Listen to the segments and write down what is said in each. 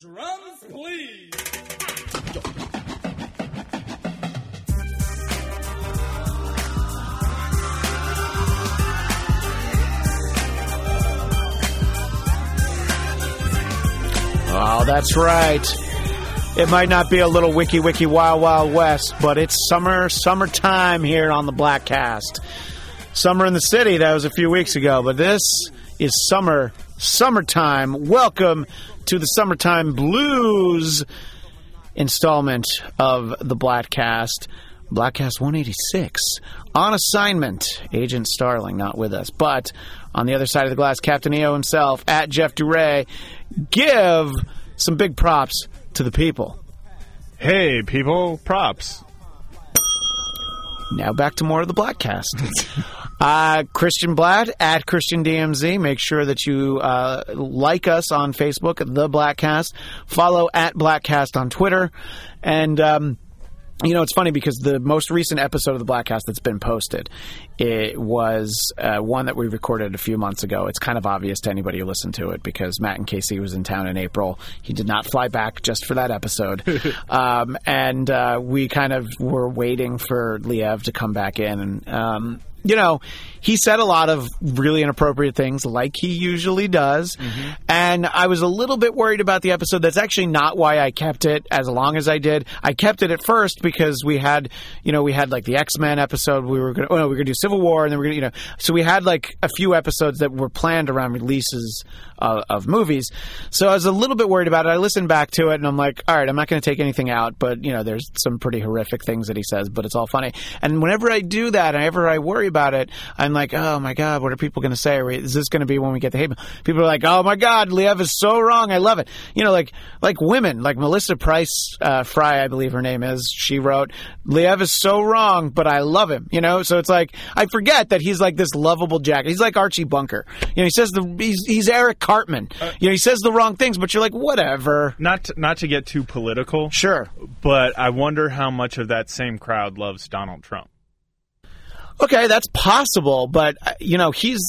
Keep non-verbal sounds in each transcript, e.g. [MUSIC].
Drums, please. Oh, that's right. It might not be a little wiki wiki wild wild west, but it's summer summertime here on the Bladtcast. Summer in the city, that was a few weeks ago, but this is summer summertime. Welcome to the summertime blues installment of the Bladtcast. Bladtcast 186 on assignment. Agent Starling not with us, but on the other side of the glass, Captain EO himself at Jeff Duray. Give some big props to the people. Hey, people, props. Now back to more of the Bladtcast. [LAUGHS] uh, Christian Blatt at Christian DMZ. Make sure that you uh, like us on Facebook, the Bladtcast. Follow at Bladtcast on Twitter, and. Um, you know, it's funny because the most recent episode of the Bladtcast that's been posted, it was uh, one that we recorded a few months ago. It's kind of obvious to anybody who listened to it because Matt and Casey was in town in April. He did not fly back just for that episode, [LAUGHS] um, and uh, we kind of were waiting for Liev to come back in, and um, you know, he said a lot of really inappropriate things like he usually does. Mm-hmm. And I was a little bit worried about the episode. That's actually not why I kept it as long as I did. I kept it at first because we had, you know, we had like the X-Men episode. We were going to, oh no, we are going to do Civil War and then we are going to, you know, so we had like a few episodes that were planned around releases of movies. So I was a little bit worried about it. I listened back to it and I'm like, all right, I'm not going to take anything out, but you know, there's some pretty horrific things that he says, but it's all funny. And whenever I do that, whenever I worry about it, I'm like, oh my god, what are people going to say? Is this going to be when we get the hate? People are like, oh my god, Liev is so wrong. I love it. You know, like like women, like Melissa Price uh, Fry, I believe her name is. She wrote, Liev is so wrong, but I love him. You know, so it's like I forget that he's like this lovable jack. He's like Archie Bunker. You know, he says the he's, he's Eric Cartman. Uh, you know, he says the wrong things, but you're like, whatever. Not to, not to get too political, sure, but I wonder how much of that same crowd loves Donald Trump. Okay, that's possible, but uh, you know he's.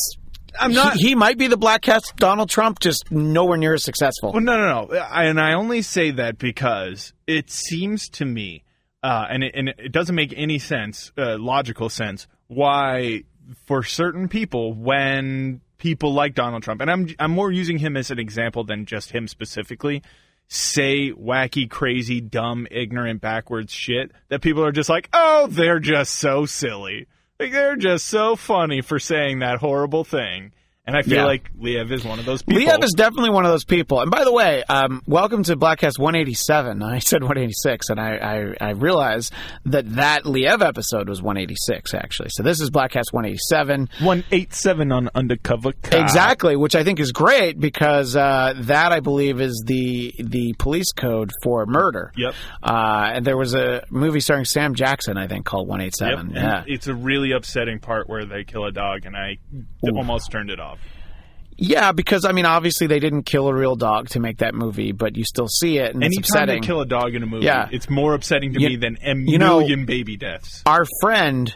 I'm not. He, he, might be the Bladtcast Donald Trump, just nowhere near as successful. Well, no, no, no. And I only say that because it seems to me, uh, and, it, and it doesn't make any sense, uh, logical sense, why for certain people when people like Donald Trump, and I'm I'm more using him as an example than just him specifically, say wacky, crazy, dumb, ignorant, backwards shit that people are just like, oh, they're just so silly. Like they're just so funny for saying that horrible thing. And I feel yeah. like Liev is one of those people. Liev is definitely one of those people. And by the way, um, welcome to Bladtcast 187. I said 186, and I, I, I realized that that Liev episode was 186, actually. So this is Bladtcast 187. 187 on Undercover Cop. Exactly, which I think is great because uh, that, I believe, is the the police code for murder. Yep. Uh, and there was a movie starring Sam Jackson, I think, called 187. Yep. Yeah. it's a really upsetting part where they kill a dog, and I Ooh. almost turned it off. Yeah, because I mean, obviously they didn't kill a real dog to make that movie, but you still see it, and Anytime it's upsetting. they kill a dog in a movie, yeah. it's more upsetting to you, me than a million know, baby deaths. Our friend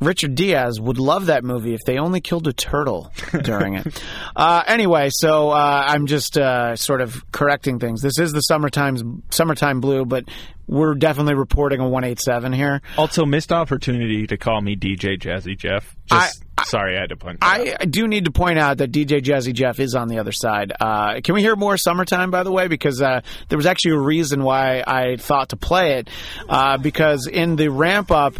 Richard Diaz would love that movie if they only killed a turtle during it. [LAUGHS] Uh, anyway, so uh, I'm just uh, sort of correcting things. This is the summertime summertime blue, but we're definitely reporting a 187 here. Also, missed opportunity to call me DJ Jazzy Jeff. Just I, sorry, I had to point. I, I, do need to point out that DJ Jazzy Jeff is on the other side. Uh, can we hear more "Summertime"? By the way, because uh, there was actually a reason why I thought to play it. Uh, because in the ramp up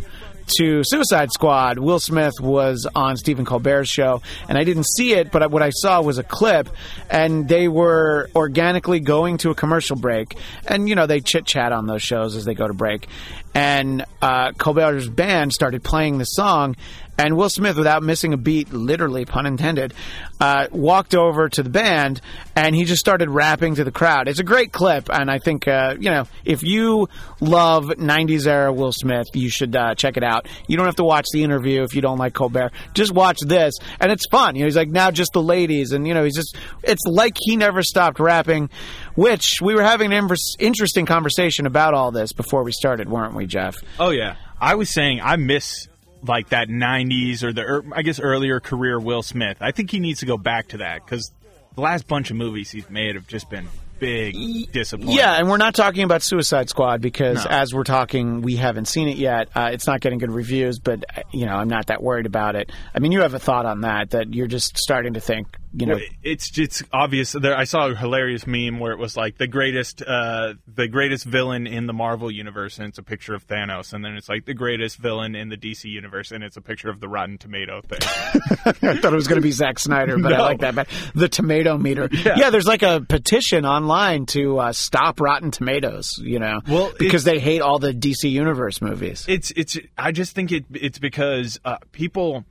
to Suicide Squad, Will Smith was on Stephen Colbert's show, and I didn't see it, but what I saw was a clip, and they were organically going to a commercial break, and you know they chit chat on those shows as they go to break, and uh, Colbert's band started playing the song, and Will Smith, without missing a beat, literally, pun intended, uh, walked over to the band and he just started rapping to the crowd. It's a great clip, and I think, uh, you know, if you love 90s era Will Smith, you should uh, check it out. You don't have to watch the interview if you don't like Colbert. Just watch this, and it's fun. You know, he's like, now just the ladies, and, you know, he's just, it's like he never stopped rapping, which we were having an interesting conversation about all this before we started, weren't we, Jeff? Oh, yeah. I was saying I miss like that 90s or the er, I guess earlier career Will Smith. I think he needs to go back to that cuz the last bunch of movies he's made have just been big disappointment. Yeah, and we're not talking about Suicide Squad because No. as we're talking, we haven't seen it yet. Uh, it's not getting good reviews, but uh, you know, I'm not that worried about it. I mean, you have a thought on that that you're just starting to think, you know, it's it's obvious. There, I saw a hilarious meme where it was like the greatest, uh, the greatest villain in the Marvel universe, and it's a picture of Thanos, and then it's like the greatest villain in the DC universe, and it's a picture of the Rotten Tomato thing. [LAUGHS] I thought it was going to be Zack Snyder, but I [LAUGHS] like that. But the tomato meter, yeah. there's like a petition online to uh, stop Rotten Tomatoes. You know, Well, because they hate all the DC Universe movies. it's it's. I just think it it's because uh, people,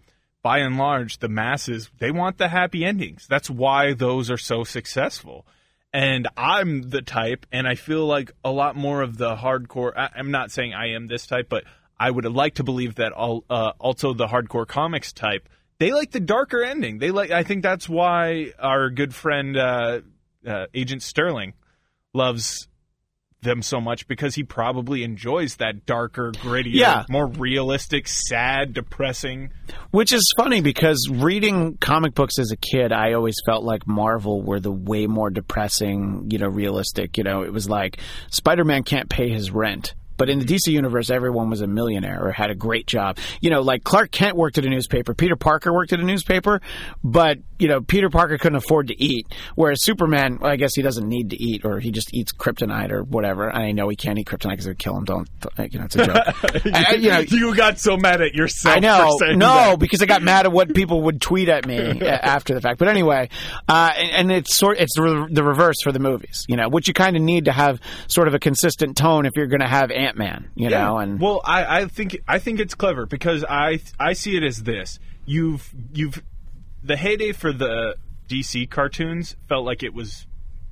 by and large, the masses, they want the happy endings. That's why those are so successful. And I'm the type, and I feel like a lot more of the hardcore. I, I'm not saying I am this type, but I would like to believe that all, uh, also the hardcore comics type. They like the darker ending. They like. I think that's why our good friend uh, uh, Agent Starling loves them so much because he probably enjoys that darker, grittier, Yeah. more realistic, sad, depressing. Which is funny because reading comic books as a kid, I always felt like Marvel were the way more depressing, you know, realistic. You know, it was like Spider Man can't pay his rent. But in the DC universe, everyone was a millionaire or had a great job. You know, like Clark Kent worked at a newspaper, Peter Parker worked at a newspaper, but you know, Peter Parker couldn't afford to eat. Whereas Superman, well, I guess he doesn't need to eat, or he just eats kryptonite or whatever. I know he can't eat kryptonite because it would kill him. Don't, you know, it's a joke. [LAUGHS] I- I- you know, you got so mad at yourself. I know. No, that. because I got mad at what people would tweet at me [LAUGHS] after the fact. But anyway, uh, and, and it's sort it's the re- the reverse for the movies, you know, which you kind of need to have sort of a consistent tone if you're going to have Ant Man, you Yeah. know. And well, I, I think I think it's clever because I I see it as this: you've you've the heyday for the DC cartoons felt like it was.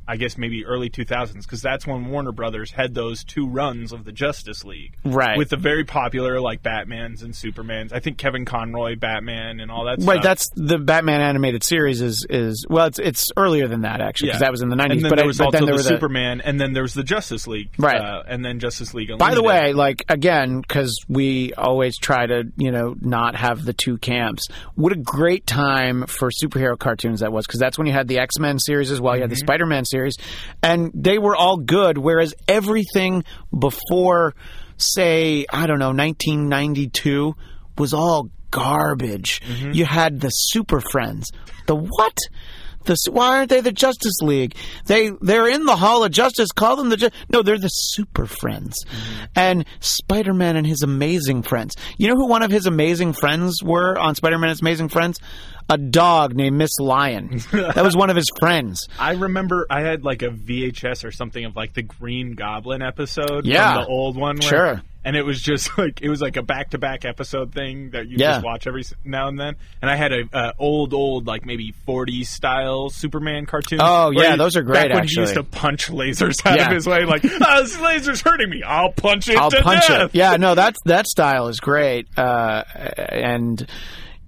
I guess maybe early 2000s because that's when Warner Brothers had those two runs of the Justice League, Right. With the very popular like Batman's and Superman's. I think Kevin Conroy Batman and all that. Stuff. Right, stuff. that's the Batman animated series is is well, it's it's earlier than that actually because that was in the 90s. And then but there I- was but also the were the Superman, and then there was the Justice League, Right. Uh, and then Justice League. By the way, like again, because we always try to, you know, not have the two camps. What a great time for superhero cartoons that was, because that's when you had the X Men series as well. You had the Spider Man series, and they were all good. Whereas everything before, say, I don't know, 1992 was all garbage. Mm-hmm. You had the Super Friends. The what? The, why aren't they the Justice League? They they're in the Hall of Justice. Call them the Ju- no. They're the Super Friends, mm-hmm. and Spider Man and his amazing friends. You know who one of his amazing friends were on Spider Man and his amazing friends? A dog named Miss Lion. [LAUGHS] that was one of his friends. I remember I had like a VHS or something of like the Green Goblin episode, Yeah. from the old one, where- Sure. And it was just [LAUGHS] like it was like a back to back episode thing that you Yeah. just watch every now and then. And I had a uh, old old like maybe 40s style Superman cartoon. Oh, yeah, he- those are great, Back when he used to punch lasers out Yeah. of his way, like oh, [LAUGHS] this laser's hurting me. I'll punch it. I'll punch death. it. Yeah, no, that's that style is great. Uh, and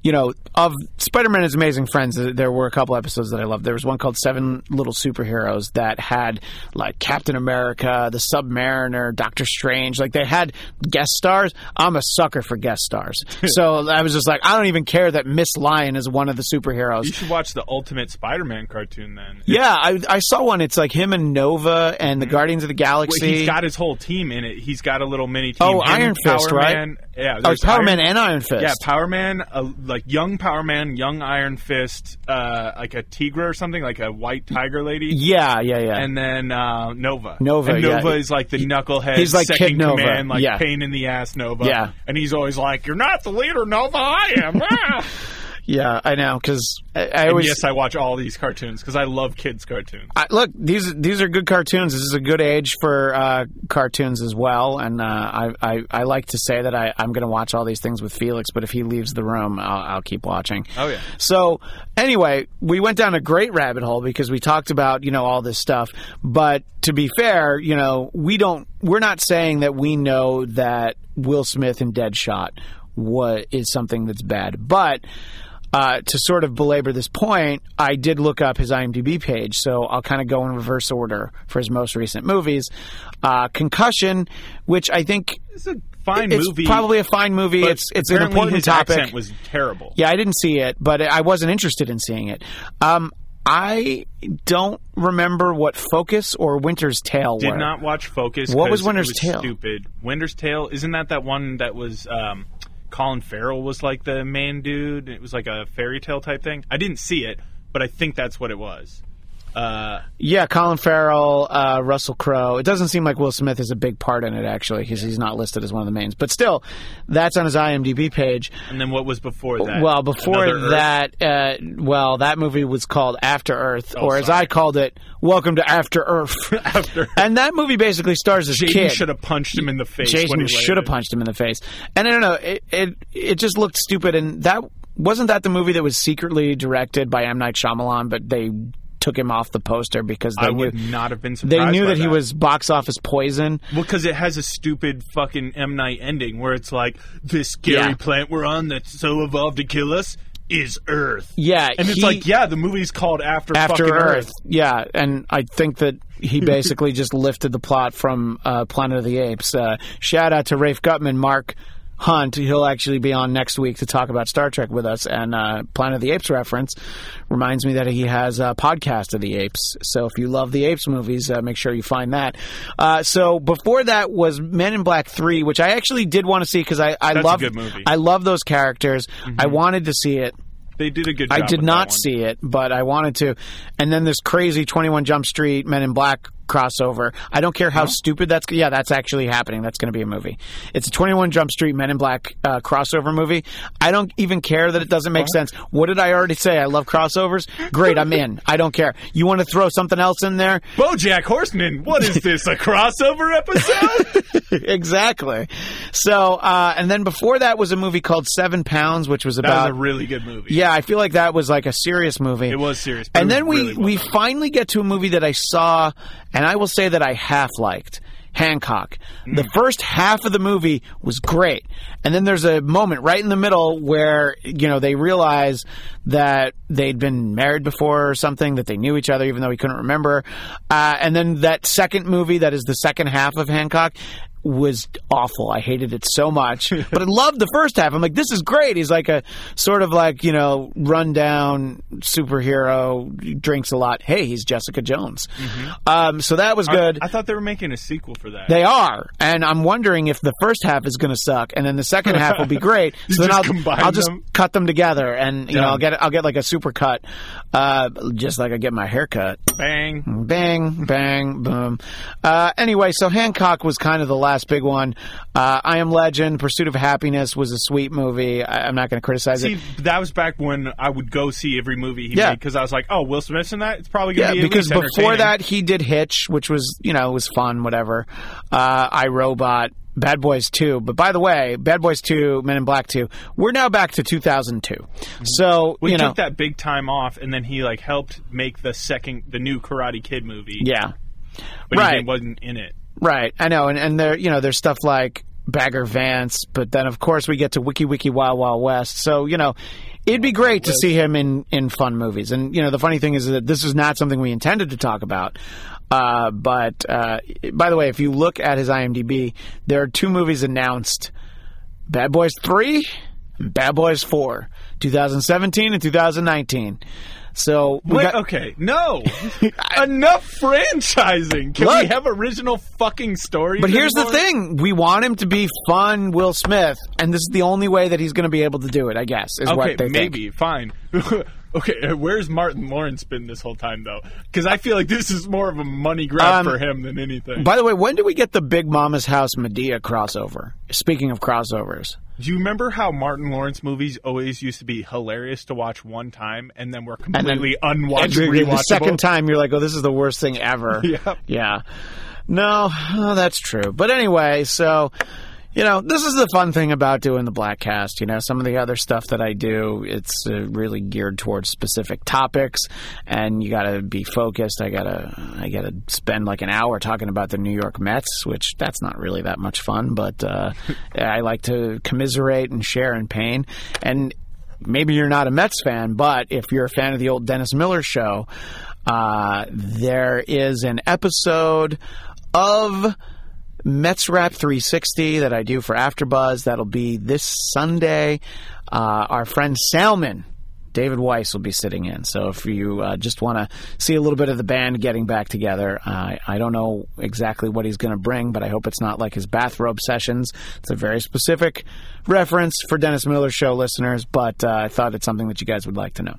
you know, of Spider-Man and His Amazing Friends, uh, there were a couple episodes that I loved. There was one called Seven Little Superheroes that had like Captain America, the Submariner, Doctor Strange. Like they had guest stars. I'm a sucker for guest stars. [LAUGHS] so I was just like, I don't even care that Miss Lion is one of the superheroes. You should watch the Ultimate Spider-Man cartoon then. Yeah, I, I saw one. It's like him and Nova and the Guardians of the Well, Galaxy. he's got his whole team in it. He's got a little mini team. Oh, Him, Iron Fist, Power right? Man. Yeah, oh, Power Man and Iron Fist. Yeah, Power Man, uh, like young Power Man, young Iron Fist, uh, like a Tigra or something, like a white tiger lady. yeah, yeah, yeah. And then uh, Nova. Nova, And yeah. Nova is like the knucklehead. he's like second Kid Nova, command, like yeah. pain in the ass Nova. Yeah. And he's always like, "You're not the leader, Nova. I am." [LAUGHS] Ah. Yeah, I know because I, I always yes, I watch all these cartoons because I love kids' cartoons. I, look these these are good cartoons. This is a good age for uh, cartoons as well, and uh, I, I I like to say that I I'm going to watch all these things with Felix, but if he leaves the room, I'll, I'll keep watching. Oh, yeah. So anyway, we went down a great rabbit hole because we talked about you know all this stuff, but to be fair, you know we don't we're not saying that we know that Will Smith in Deadshot what is something that's bad, but uh, to sort of belabor this point, I did look up his IMDb page, so I'll kind of go in reverse order for his most recent movies. Uh, Concussion, which I think It's a fine it's movie. probably a fine movie. It's it's an important his topic. accent was terrible. Yeah, I didn't see it, but I wasn't interested in seeing it. Um, I don't remember what Focus or Winter's Tale Did were. not watch Focus. What was Winter's Tale? Stupid. Winter's Tale isn't that that one that was um, Colin Farrell was like the main dude? It was like a fairy tale type thing. I didn't see it, but I think that's what it was. Uh, Yeah, Colin Farrell, uh, Russell Crowe. It doesn't seem like Will Smith is a big part in it actually, because he's not listed as one of the mains. But still, that's on his IMDb page. and then what was before that? Well, before that, uh, well, that movie was called After Earth, or as sorry. I called it, Welcome to After Earth. [LAUGHS] After [LAUGHS] and that movie basically stars this Jaden kid. should have punched him in the face. Jason should have punched him in the face. And I don't know, it, it it just looked stupid. And that wasn't that the movie that was secretly directed by M Night Shyamalan, but they took him off the poster because they I knew would not have been surprised. they knew by that he was box office poison. Well, because it has a stupid fucking M Night ending where it's like this scary Yeah. plant we're on that's so evolved to kill us is Earth. Yeah, and it's he- like, yeah, the movie's called After After fucking Earth. Yeah, and I think that he [LAUGHS] basically just lifted the plot from uh, Planet of the Apes. Uh, shout out to Rafe Gutman, Mark Hunt. He'll actually be on next week to talk about Star Trek with us. And uh, Planet of the Apes reference reminds me that he has a podcast of the Apes. So if you love the Apes movies, uh, make sure you find that. Uh, so before that was Men in Black Three, which I actually did want to see because I I love. I love those characters. I wanted to see it. They did a good job. I did not one. see it, but I wanted to. And then this crazy 21 Jump Street Men in Black crossover. I don't care how stupid that's. Yeah, that's actually happening. That's going to be a movie. It's a 21 Jump Street Men in Black uh, crossover movie. I don't even care that it doesn't make sense. What did I already say? I love crossovers. Great, I'm in. I don't care. You want to throw something else in there? BoJack Horseman. What is this? A crossover episode? [LAUGHS] exactly. So, uh, and then before that was a movie called Seven Pounds, which was that about. was a really good movie. yeah, I feel like that was like a serious movie. It was serious, And then was we really well we done. finally get to a movie that I saw, and I will say that I half liked. Hancock. The Mm. first half of the movie was great. And then there's a moment right in the middle where, you know, they realize that they'd been married before or something, that they knew each other even though he couldn't remember. Uh, and then that second movie that is the second half of Hancock was awful. I hated it so much. but I loved the first half. I'm like, this is great. He's like a sort of like, you know, rundown superhero, drinks a lot. Hey, he's Jessica Jones. Um, so that was good. I thought they were making a sequel for that. They are, and I'm wondering if the first half is going to suck, and then the second half will be [LAUGHS] great. So then I'll I'll just them? cut them together, and you know I'll get I'll get like a super cut, uh, just like I get my hair cut. Bang. Bang, bang, boom. Uh, anyway, so Hancock was kind of the last big one. Uh, I Am Legend, Pursuit of Happiness was a sweet movie. I, I'm not going to criticize See, it. that was back when I would go see every movie he Yeah. made because I was like, "Oh, Will Smith's in that. It's probably gonna Yeah, be because before that he did Hitch, which was you know was fun, whatever. Uh, I Robot, Bad Boys Two. But by the way, Bad Boys Two, Men in Black Two, we're now back to 2002. So we you know, took that big time off, and then he like helped make the second, the new Karate Kid movie. yeah, but right. he wasn't in it. Right. I know, and and there you know there's stuff like Bagger Vance, but then of course we get to Wiki Wiki Wild Wild West. So you know. It'd be great to see him in, in fun movies. And, you know, the funny thing is that this is not something we intended to talk about. Uh, but, uh, by the way, if you look at his IMDb, there are two movies announced Bad Boys 3 and Bad Boys 4, 2017 and 2019. So, Wait, got- okay, no, [LAUGHS] enough franchising. Can Look. we have original fucking stories? But here's the thing: we want him to be fun, Will Smith, and this is the only way that he's going to be able to do it. I guess is Okay, what they think. maybe fine. [LAUGHS] okay, uh, where's Martin Lawrence been this whole time though? Because I feel like this is more of a money grab Um, for him than anything. By the way, when do we get the Big Momma's House Madea crossover? Speaking of crossovers, Do you remember how Martin Lawrence movies always used to be hilarious to watch one time and then were and then completely and unwatchable? the, the second time you're like, "Oh, this is the worst thing ever." [LAUGHS] Yep. Yeah. No, oh, that's true. But anyway, so you know, this is the fun thing about doing the Bladtcast. You know, some of the other stuff that I do, it's uh, really geared towards specific topics, and you got to be focused. I gotta, I gotta spend like an hour talking about the New York Mets, which that's not really that much fun. But uh, [LAUGHS] I like to commiserate and share in pain, and maybe you're not a Mets fan, but if you're a fan of the old Dennis Miller show, uh, there is an episode of Mets Wrap 360 that I do for AfterBuzz. That'll be this Sunday. Uh, our friend Salmon David Weiss will be sitting in. So if you uh, just want to see a little bit of the band getting back together, uh, I don't know exactly what he's going to bring, but I hope it's not like his bathrobe sessions. It's a very specific reference for Dennis Miller Show listeners, but uh, I thought it's something that you guys would like to know.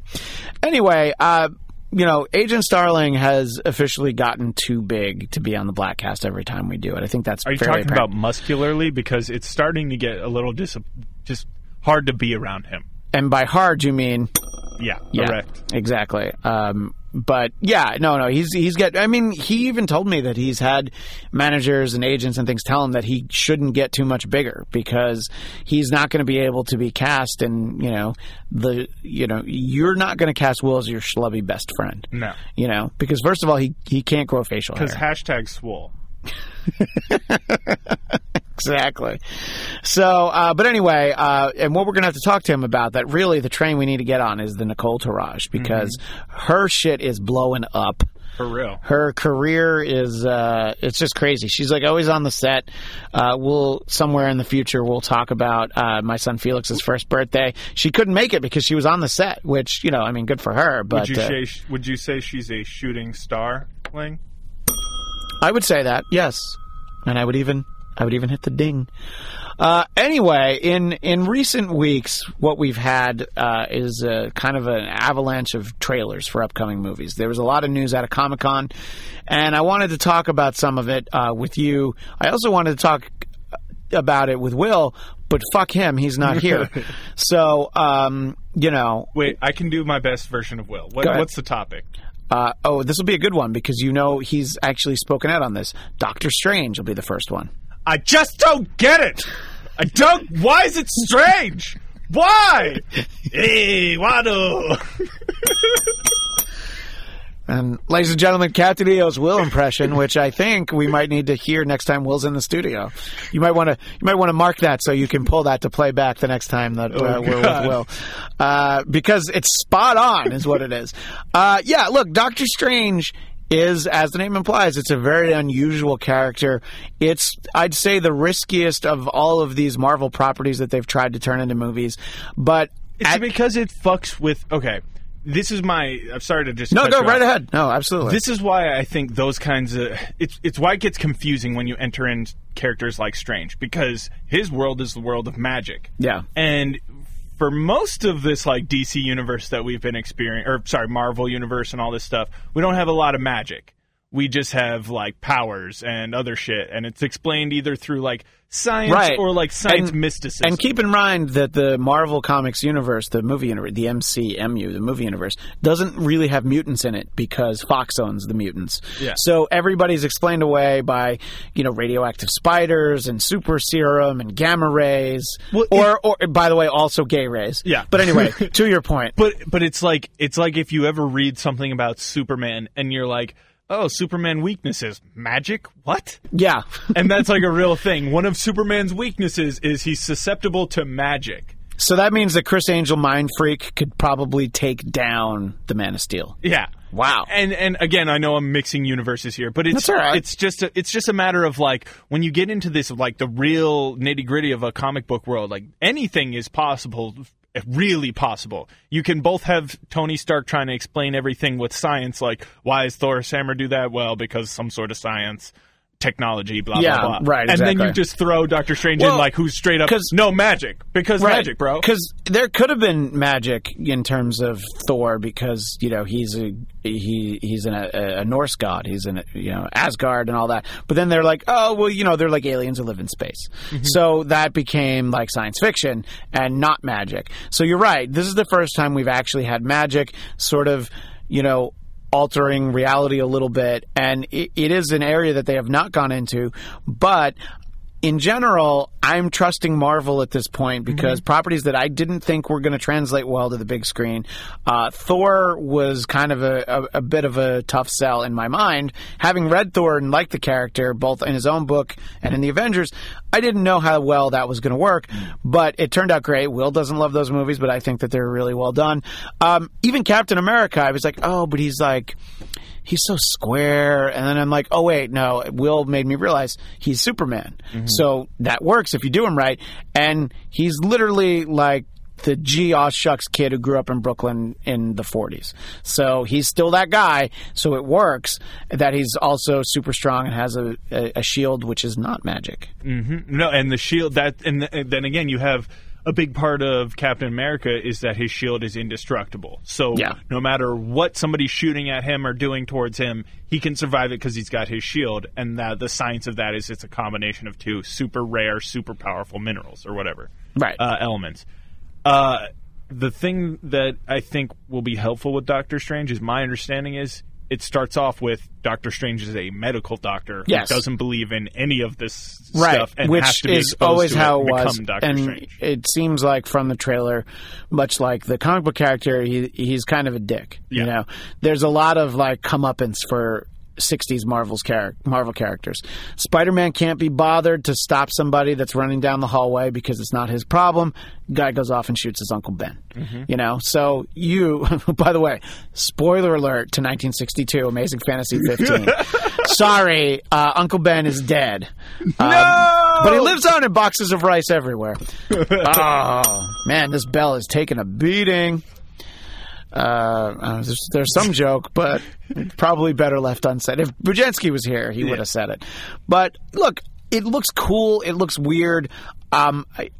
Anyway, uh, you know, Agent Starling has officially gotten too big to be on the Bladtcast every time we do it. I think that's Are you talking apparent. about muscularly? Because it's starting to get a little dis- just hard to be around him. And by hard, you mean Yeah, yeah, correct. exactly. Um, but yeah, no, no, he's he's get. I mean, he even told me that he's had managers and agents and things tell him that he shouldn't get too much bigger because he's not going to be able to be cast. And you know, the you know, you're not going to cast Will as your schlubby best friend. No, You know, because first of all, he he can't grow facial hair. because hashtag swole. [LAUGHS] exactly. So, uh, but anyway, uh, and what we're going to have to talk to him about that really the train we need to get on is the Nicole Taraj because her shit is blowing up. For real. Her career is uh, it's just crazy. She's like always on the set. Uh, we'll somewhere in the future we'll talk about uh, my son Felix's first birthday. She couldn't make it because she was on the set, which you know, I mean, good for her. But Would you uh, say would you say she's a shooting star, Ling? I would say that, yes. And I would even I would even hit the ding. Uh, anyway, in in recent weeks, what we've had uh, is a, kind of an avalanche of trailers for upcoming movies. There was a lot of news out of Comic Con, and I wanted to talk about some of it uh, with you. I also wanted to talk about it with Will, but fuck him, he's not here. [LAUGHS] so, um, you know, Wait, I can do my best version of Will. What, what's the topic? uh, oh, this will be a good one because you know he's actually spoken out on this. Doctor Strange will be the first one. I just don't get it. I don't. Why is it strange? Why? hey, Wado. And ladies and gentlemen, Captain EO's Will impression, which I think we might need to hear next time Will's in the studio. You might want to you might want to mark that so you can pull that to play back the next time that uh, Oh, we're with Will, uh, because it's spot on, is what it is. Uh, yeah, look, Doctor Strange is, as the name implies, it's a very unusual character. It's, I'd say, the riskiest of all of these Marvel properties that they've tried to turn into movies. But It's at- because it fucks with. Okay, this is my. I'm sorry to just. no, go right off. ahead. No, absolutely. This is why I think those kinds of it's it's why it gets confusing when you enter in characters like Strange because his world is the world of magic. Yeah. And for most of this like DC universe that we've been experiencing or sorry, Marvel universe and all this stuff, we don't have a lot of magic. We just have like powers and other shit and it's explained either through like science Right. or like science And- mysticism. And keep in mind that the Marvel Comics universe, the movie universe, the MCMU, the movie universe, doesn't really have mutants in it because Fox owns the mutants. Yeah. So everybody's explained away by, you know, radioactive spiders and super serum and gamma rays. Well, or, or, by the way, also gay rays. Yeah. But anyway, [LAUGHS] to your point. But but it's like it's like if you ever read something about Superman and you're like, "Oh, Superman weaknesses, magic? What?" yeah. [LAUGHS] and that's like a real thing. One of Superman's weaknesses is he's susceptible to magic. so that means that Criss Angel Mind Freak could probably take down the Man of Steel. Yeah. Wow. And and again, I know I'm mixing universes here, but it's right. it's just a, it's just a matter of like when you get into this like the real nitty gritty of a comic book world, like anything is possible, really possible. You can both have Tony Stark trying to explain everything with science, like why is Thor's hammer do that? Well, because some sort of science. Technology, blah Yeah, blah blah. right, And then you just throw Doctor Strange Well, in, like who's straight up no magic because magic, bro. Because there could have been magic in terms of Thor, because you know he's a he he's an, a, a Norse god. He's in you know Asgard and all that. But then they're like, oh well, you know they're like aliens who live in space. Mm-hmm. So that became like science fiction and not magic. So you're right. This is the first time we've actually had magic, sort of, you know altering reality a little bit. And it, it is an area that they have not gone into. But in general, I'm trusting Marvel at this point because properties that I didn't think were going to translate well to the big screen, uh, Thor was kind of a, a, a bit of a tough sell in my mind. Having read Thor and liked the character, both in his own book and in the Avengers, I didn't know how well that was going to work, but it turned out great. Will doesn't love those movies, but I think that they're really well done. Um, even Captain America, I was like, oh, but he's like he's so square. And then I'm like, oh wait, no. Will made me realize he's Superman. Mm-hmm. So that works if you do him right. And he's literally like the G aw shucks kid who grew up in Brooklyn in the 40s. So he's still that guy. So it works that he's also super strong and has a, a, a shield which is not magic. Mm-hmm. No, and the shield that, and, th- and then again, you have a big part of Captain America is that his shield is indestructible. So Yeah. no matter what somebody's shooting at him or doing towards him, he can survive it because he's got his shield. And that the science of that is it's a combination of two super rare, super powerful minerals or whatever, Right. Uh, elements. Uh, the thing that I think will be helpful with Doctor Strange is my understanding is it starts off with Doctor Strange is a medical doctor Yes. who doesn't believe in any of this right, stuff and which has to be is exposed always to how it it was. become Doctor and Strange. it seems like from the trailer, much like the comic book character, he he's kind of a dick. Yeah. You know, there's a lot of like comeuppance for. 60s Marvel's char- Marvel characters. Spider-Man can't be bothered to stop somebody that's running down the hallway because it's not his problem. Guy goes off and shoots his uncle Ben. Mm-hmm. You know, so you. [LAUGHS] By the way, spoiler alert to 1962 Amazing Fantasy 15. [LAUGHS] Sorry, uh, Uncle Ben is dead. Um, But he lives on in boxes of rice everywhere. oh, [LAUGHS] man, this bell is taking a beating. Uh, uh, there's, there's some joke, but probably better left unsaid. If Bujenski was here, he would have said it. But look, it looks cool. It looks weird. Um, I,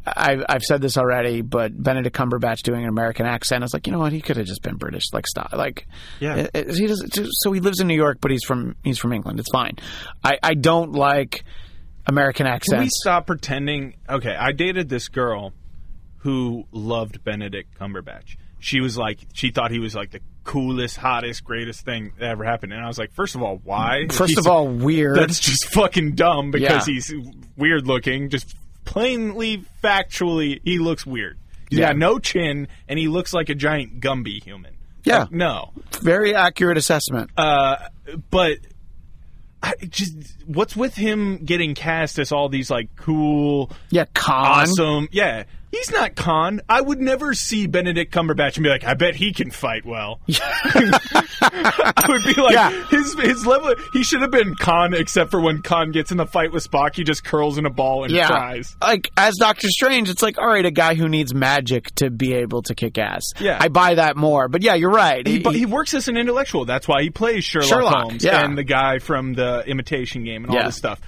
I've said this already, but Benedict Cumberbatch doing an American accent, I was like, you know what? He could have just been British. Like, stop. Like, Yeah. it- it- he does. So he lives in New York, but he's from he's from England. It's fine. I, I don't like American Can we stop pretending? Okay, I dated this girl who loved Benedict Cumberbatch. She was like, she thought he was like the coolest, hottest, greatest thing that ever happened. And I was like, first of all, why? First He's- of all, weird. that's just fucking dumb because Yeah. he's weird looking. Just plainly, factually, he looks weird. He's Yeah. got no chin, and he looks like a giant Gumby human. Yeah. Like, no. Very accurate assessment. Uh, but I just what's with him getting cast as all these like cool, yeah, con. awesome? Yeah, he's not Khan. I would never see Benedict Cumberbatch and be like, I bet he can fight well. [LAUGHS] [LAUGHS] I would be like, Yeah. his his level. He should have been Khan, except for when Khan gets in the fight with Spock, he just curls in a ball and Yeah, cries. like as Doctor Strange, it's like all right, a guy who needs magic to be able to kick ass. Yeah. I buy that more. But yeah, you're right. He, but he works as an intellectual. That's why he plays Sherlock, Sherlock, Holmes yeah. and the guy from the Imitation Game and all this stuff.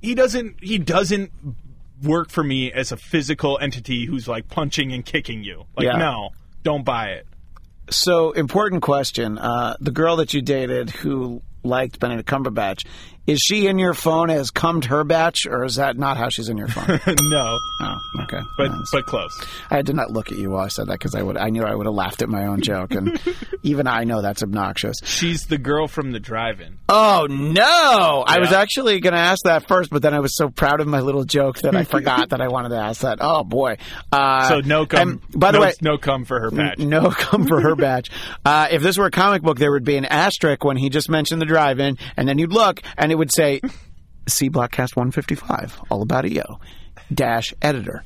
He doesn't. He doesn't work for me as a physical entity who's like punching and kicking you. Like, Yeah. no, don't buy it. So important question. Uh, the girl that you dated who liked Benedict Cumberbatch, is she in your phone as cummed her batch, or is that not how she's in your phone? [LAUGHS] no, oh, okay. but Nice. but close. I did not look at you while I said that because I would. I knew I would have laughed at my own joke, and [LAUGHS] even I know that's obnoxious. She's the girl from the drive-in. Oh no! I was actually going to ask that first, but then I was so proud of my little joke that I [LAUGHS] forgot that I wanted to ask that. Oh boy! Uh, So no come. and by the no, way, no come for her patch. no come for her batch. Uh, if this were a comic book, there would be an asterisk when he just mentioned the drive-in, and then you'd look, and it would say, [LAUGHS] "See Bladtcast 155, all about EO." Dash editor,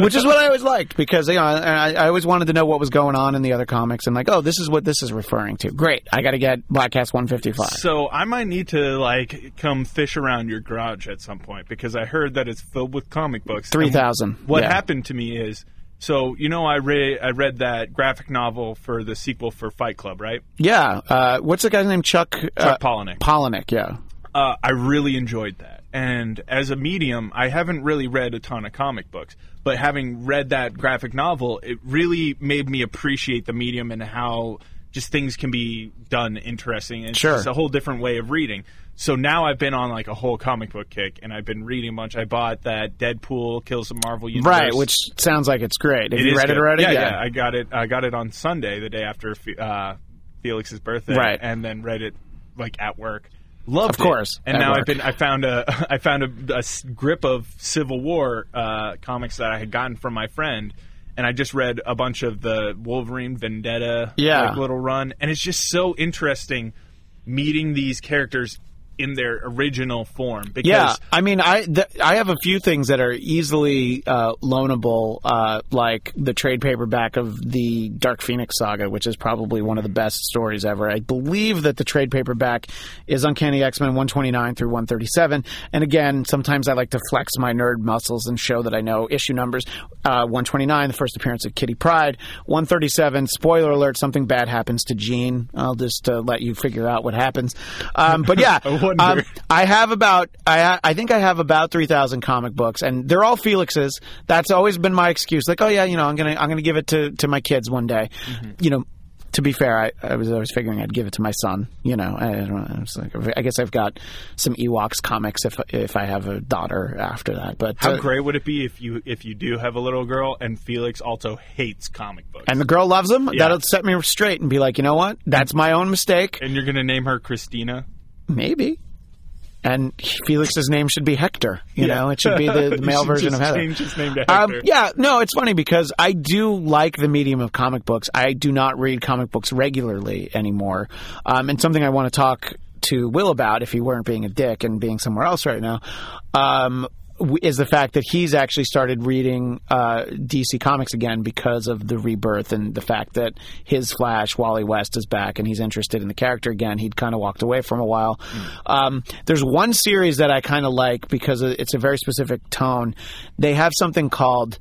which is what I always liked because you know I, I always wanted to know what was going on in the other comics and like oh this is what this is referring to. Great, I got to get Bladtcast 155. So I might need to like come fish around your garage at some point because I heard that it's filled with comic books. Three thousand. What yeah. happened to me is, so you know, I read I read that graphic novel for the sequel for Fight Club, right? Yeah. Uh, what's the guy's name? Chuck. uh, Chuck Palahniuk. Palahniuk. Yeah. Uh, I really enjoyed that, and as a medium, I haven't really read a ton of comic books, but having read that graphic novel, it really made me appreciate the medium and how just things can be done interesting. It's Sure. just a whole different way of reading. So now I've been on like a whole comic book kick, and I've been reading a bunch. I bought that Deadpool kills the Marvel universe. Right. Which sounds like it's great. Have It you read it already? Yeah, yeah, I got it. I got it on Sunday, the day after uh, Felix's birthday, Right. And then read it like at work. Loved Of it. course, And now work. I've been. I found a. [LAUGHS] I found a grip of Civil War uh, comics that I had gotten from my friend. And I just read a bunch of the Wolverine Vendetta Yeah. like, little run, and it's just so interesting meeting these characters in their original form. Because Yeah, I mean, I th- I have a few things that are easily uh, loanable, uh, like the trade paperback of the Dark Phoenix saga, which is probably one of the best stories ever. I believe that the trade paperback is Uncanny X Men 129 through 137. And again, sometimes I like to flex my nerd muscles and show that I know issue numbers. Uh, 129, the first appearance of Kitty Pryde. 137, spoiler alert, something bad happens to Jean. I'll just uh, let you figure out what happens. Um, but yeah, [LAUGHS] wonder. um, I have about I I think I have about three thousand comic books, and they're all Felix's. That's always been my excuse. Like, oh yeah, you know, I'm gonna I'm gonna give it to to my kids one day. You know. To be fair, I, I was always figuring I'd give it to my son. You know, I, don't I, was like, I guess I've got some Ewoks comics if if I have a daughter after that. But how uh, great would it be if you if you do have a little girl and Felix also hates comic books and the girl loves them, Yeah. that'll set me straight and be like, you know what? That's my own mistake. and you're gonna name her Christina? Maybe. And Felix's name should be Hector. You Yeah. know, it should be the, [LAUGHS] the male version of Heather. change his name to Um, Hector. yeah, no, it's funny because I do like the medium of comic books. I do not read comic books regularly anymore. Um, and something I want to talk to Will about, if he weren't being a dick and being somewhere else right now, um, is the fact that he's actually started reading uh, DC Comics again because of the rebirth and the fact that his Flash, Wally West, is back and he's interested in the character again. He'd kind of walked away from a while. Um, there's one series that I kind of like because it's a very specific tone. They have something called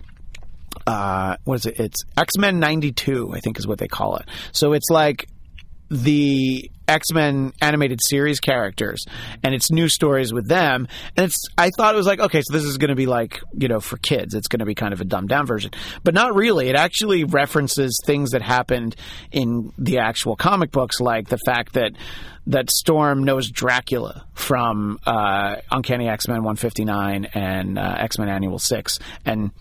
uh, what is it? It's X Men '92, I think is what they call it. So it's like the X Men animated series characters, and it's new stories with them. And it's I thought it was like okay, so this is going to be like you know for kids. It's going to be kind of a dumbed down version, but not really. It actually references things that happened in the actual comic books, like the fact that that Storm knows Dracula from uh, Uncanny X Men 159 and uh, X Men Annual Six, and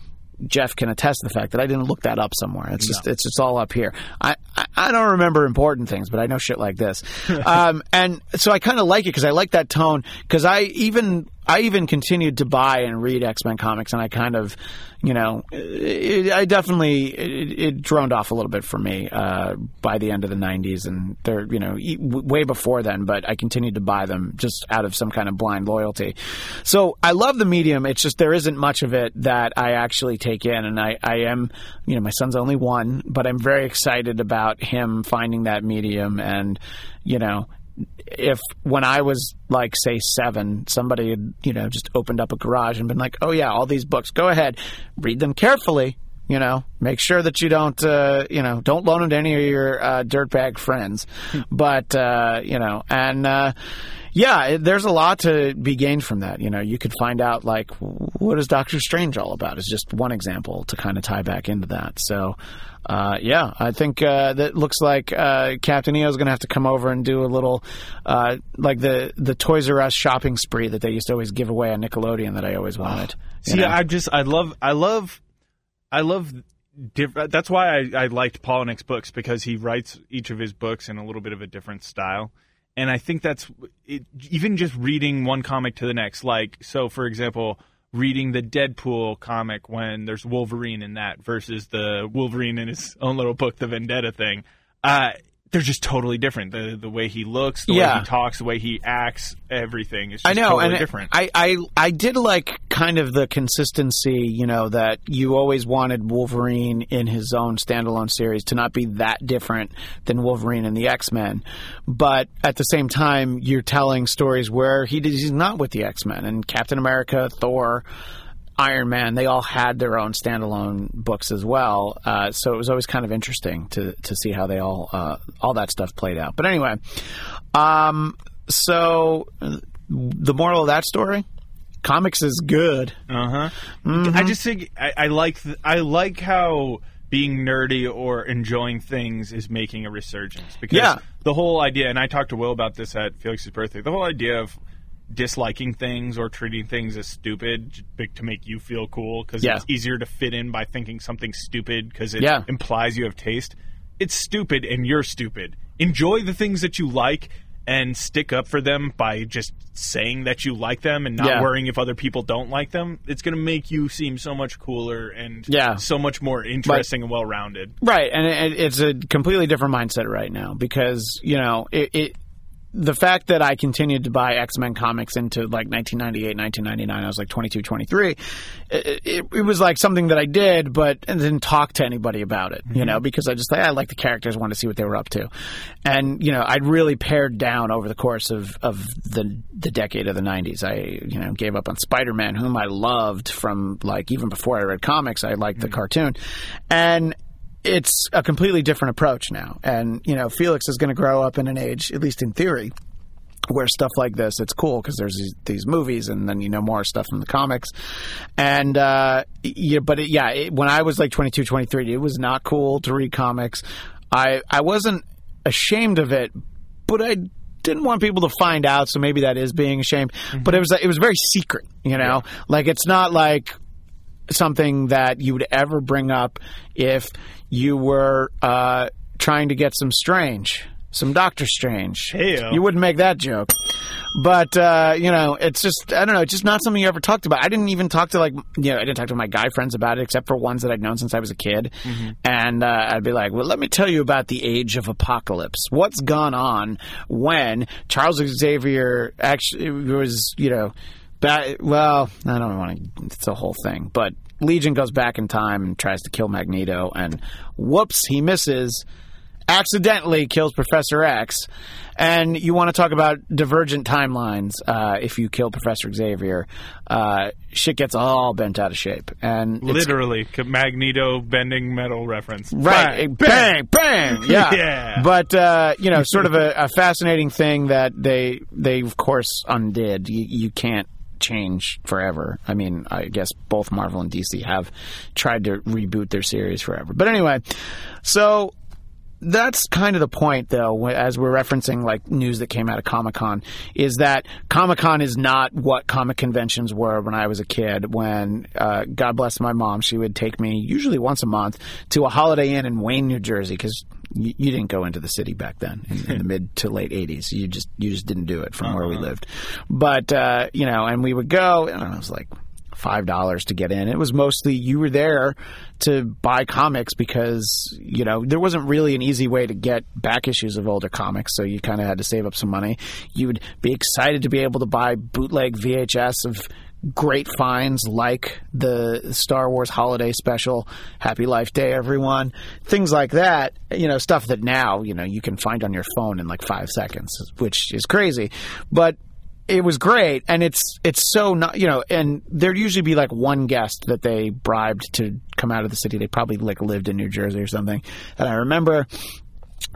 Jeff can attest to the fact that I didn't look that up somewhere. It's just it's it's all up here. I, I I don't remember important things, but I know shit like this. [LAUGHS] um, and so I kind of like it because I like that tone. Because I even I even continued to buy and read X Men comics, and I kind of, you know, it, I definitely it, it droned off a little bit for me uh, by the end of the '90s, and they're you know way before then. But I continued to buy them just out of some kind of blind loyalty. So I love the medium. It's just there isn't much of it that I actually take in, and I I am you know my son's only one, but I'm very excited about him finding that medium, and you know if when I was like say seven, somebody had you know just opened up a garage and been like, "Oh yeah, all these books. Go ahead, read them carefully. You know, make sure that you don't uh, you know don't loan them to any of your uh, dirtbag friends." but uh, you know, and uh, yeah, it, there's a lot to be gained from that. You know, you could find out like what is Doctor Strange all about is just one example to kind of tie back into that. So. Uh, yeah, I think uh, that looks like uh, Captain EO is going to have to come over and do a little, uh, like the the Toys R Us shopping spree that they used to always give away on Nickelodeon that I always wanted. See, know? I just I love I love I love. Diff- that's why I, I liked Palahniuk's books because he writes each of his books in a little bit of a different style, and I think that's it, even just reading one comic to the next. Like so, for example, reading the Deadpool comic when there's Wolverine in that versus the Wolverine in his own little book, the Vendetta thing. Uh, they're just totally different. The the way he looks, the way he talks, the way he acts, everything is just I know, totally and different. I, I I did like kind of the consistency, you know, that you always wanted Wolverine in his own standalone series to not be that different than Wolverine in the X Men, but at the same time, you're telling stories where he he's not with the X Men and Captain America, Thor. Iron Man, they all had their own standalone books as well. Uh, so it was always kind of interesting to to see how they all uh, all that stuff played out. But anyway, um, so uh, the moral of that story: comics is good. Uh huh. Mm-hmm. I just think I, I like th- I like how being nerdy or enjoying things is making a resurgence because Yeah. the whole idea and I talked to Will about this at Felix's birthday. The whole idea of disliking things or treating things as stupid to make you feel cool because Yeah. it's easier to fit in by thinking something stupid because it Yeah. implies you have taste. It's stupid and you're stupid. Enjoy the things that you like and stick up for them by just saying that you like them and not Yeah. worrying if other people don't like them. It's going to make you seem so much cooler and Yeah. so much more interesting and well rounded. Right, and it, it's a completely different mindset right now because you know it, it the fact that I continued to buy X Men comics into like 1998, 1999, I was like 22, 23. It, it, it was like something that I did, but didn't talk to anybody about it, you mm-hmm. know, because I just like, I like the characters, wanted to see what they were up to, and you know, I'd really pared down over the course of of the the decade of the 90s. I you know gave up on Spider Man, whom I loved from like even before I read comics. I liked the mm-hmm. cartoon, and it's a completely different approach now. And, you know, Felix is going to grow up in an age, at least in theory, where stuff like this, it's cool because there's these, these, movies and then you know more stuff from the comics. And, uh, yeah, but it, yeah, it, when I was like 22, 23, it was not cool to read comics. I, I wasn't ashamed of it, but I didn't want people to find out, so maybe that is being ashamed. Mm-hmm. But it was it was very secret, you know. Yeah. Like it's not like something that you would ever bring up if you were uh, trying to get some strange, some Doctor Strange. Hey, you wouldn't make that joke. But uh, you know, it's just I don't know, it's just not something you ever talked about. I didn't even talk to like you know, I didn't talk to my guy friends about it except for ones that I'd known since I was a kid. Mm-hmm. And uh, I'd be like, "Well, let me tell you about the age of apocalypse. What's gone on when Charles Xavier actually was, you know, that, well, I don't want to. It's a whole thing, but Legion goes back in time and tries to kill Magneto, and whoops, he misses. Accidentally kills Professor X, and you want to talk about divergent timelines? Uh, if you kill Professor Xavier, uh, shit gets all bent out of shape, and literally Magneto bending metal reference. Right, bang, bang, bang. [LAUGHS] yeah. yeah. But uh, you know, sort of a, a, fascinating thing that they they of course undid. You, you can't change forever. I mean, I guess both Marvel and DC have tried to reboot their series forever. But anyway, so that's kind of the point, though, as we're referencing like news that came out of Comic Con, is that Comic Con is not what comic conventions were when I was a kid. When uh, God bless my mom, she would take me usually once a month to a Holiday Inn in Wayne, New Jersey, because you, you, didn't go into the city back then in, in the [LAUGHS] mid to late '80s. You just you just didn't do it from uh-huh. where we uh-huh. lived. But uh, you know, and we would go, and it was like five dollars to get in. It was mostly you were there to buy comics because you know there wasn't really an easy way to get back issues of older comics, so you kind of had to save up some money. You would be excited to be able to buy bootleg VHS of great finds like the Star Wars holiday special, Happy Life Day, everyone, things like that. You know, stuff that now you know you can find on your phone in like five seconds, which is crazy, but it was great and it's it's so not you know and there'd usually be like one guest that they bribed to come out of the city. They probably like lived in new jersey or something. And i remember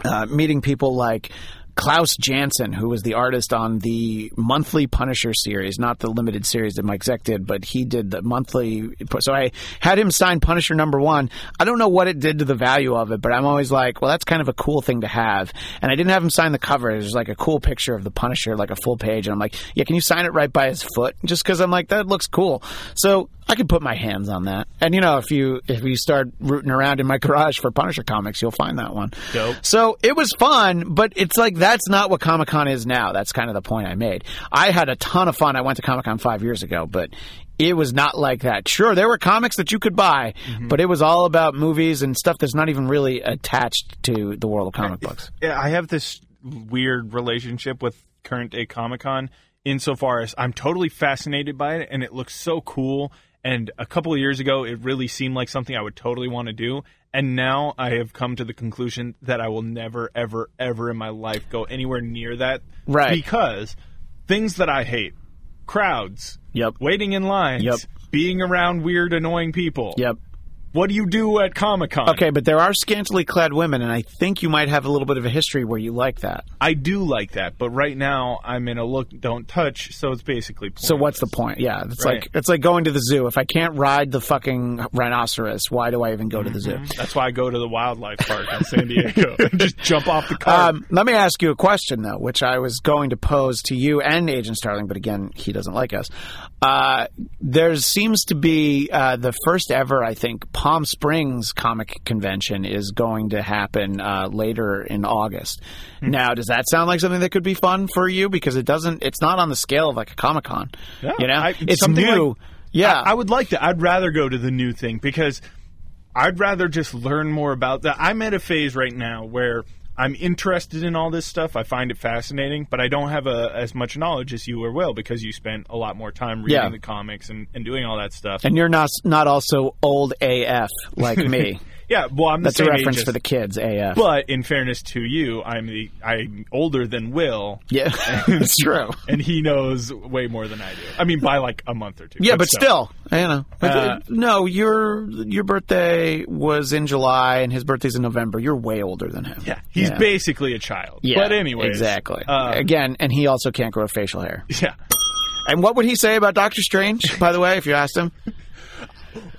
uh, meeting people like Klaus Janson, who was the artist on the monthly Punisher series, not the limited series that Mike Zeck did, but he did the monthly. So I had him sign Punisher number one. I don't know what it did to the value of it, but I'm always like, well, that's kind of a cool thing to have. And I didn't have him sign the cover. There's like a cool picture of the Punisher, like a full page. And I'm like, yeah, can you sign it right by his foot? Just because I'm like, that looks cool. So I could put my hands on that. And you know, if you if you start rooting around in my garage for Punisher comics, you'll find that one. Dope. So it was fun, but it's like that's not what Comic Con is now. That's kind of the point I made. I had a ton of fun. I went to Comic Con five years ago, but it was not like that. Sure, there were comics that you could buy, mm-hmm. but it was all about movies and stuff that's not even really attached to the world of comic books. Yeah, I have this weird relationship with current day Comic Con insofar as I'm totally fascinated by it and it looks so cool and a couple of years ago, it really seemed like something I would totally want to do. And now I have come to the conclusion that I will never, ever, ever in my life go anywhere near that. Right. Because things that I hate crowds, yep. waiting in lines, yep. being around weird, annoying people. Yep. What do you do at Comic Con? Okay, but there are scantily clad women, and I think you might have a little bit of a history where you like that. I do like that, but right now I'm in a look don't touch, so it's basically. Pointless. So what's the point? Yeah, it's right. like it's like going to the zoo. If I can't ride the fucking rhinoceros, why do I even go to the zoo? Mm-hmm. That's why I go to the wildlife park in San Diego [LAUGHS] and just jump off the car. Um, let me ask you a question though, which I was going to pose to you and Agent Starling, but again, he doesn't like us. Uh, there seems to be uh, the first ever, I think, Palm Springs comic convention is going to happen uh, later in August. Mm-hmm. Now, does that sound like something that could be fun for you? Because it doesn't. It's not on the scale of like a Comic Con. Yeah, you know, I, it's new. Like, yeah, I, I would like to. I'd rather go to the new thing because I'd rather just learn more about that. I'm at a phase right now where I'm interested in all this stuff. I find it fascinating, but I don't have a, as much knowledge as you or Will because you spent a lot more time reading Yeah. the comics and, and doing all that stuff. And you're not not also old AF like [LAUGHS] me. Yeah, well, I'm the That's a same reference age for the kids. AF. But in fairness to you, I'm the I'm older than Will, yeah, [LAUGHS] it's true. and he knows way more than I do. I mean, by like a month or two. Yeah, but still, you know. Uh, no, your your birthday was in July, and his birthday's in November. You're way older than him. yeah, he's Yeah. basically a child. Yeah, but anyway, exactly. Uh, Again, and he also can't grow facial hair. yeah. And what would he say about Doctor Strange? By the way, if you asked him,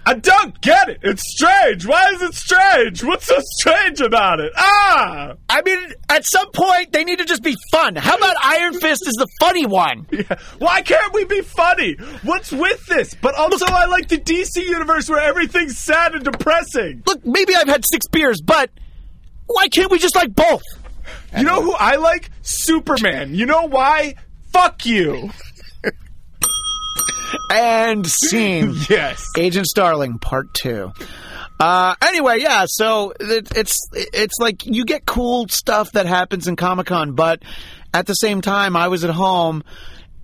I don't get it. It's strange. Why is it strange? What's so strange about it? Ah! I mean, at some point they need to just be fun. How about Iron Fist is the funny one? [LAUGHS] Yeah. Why can't we be funny? What's with this? But also, I like the DC universe where everything's sad and depressing. Look, maybe I've had six beers, but why can't we just like both? You know who I like? Superman. You know why? Fuck you. And scene. [LAUGHS] Yes. Agent Starling Part Two. Uh, anyway, yeah. So it, it's it's like you get cool stuff that happens in Comic Con, but at the same time, I was at home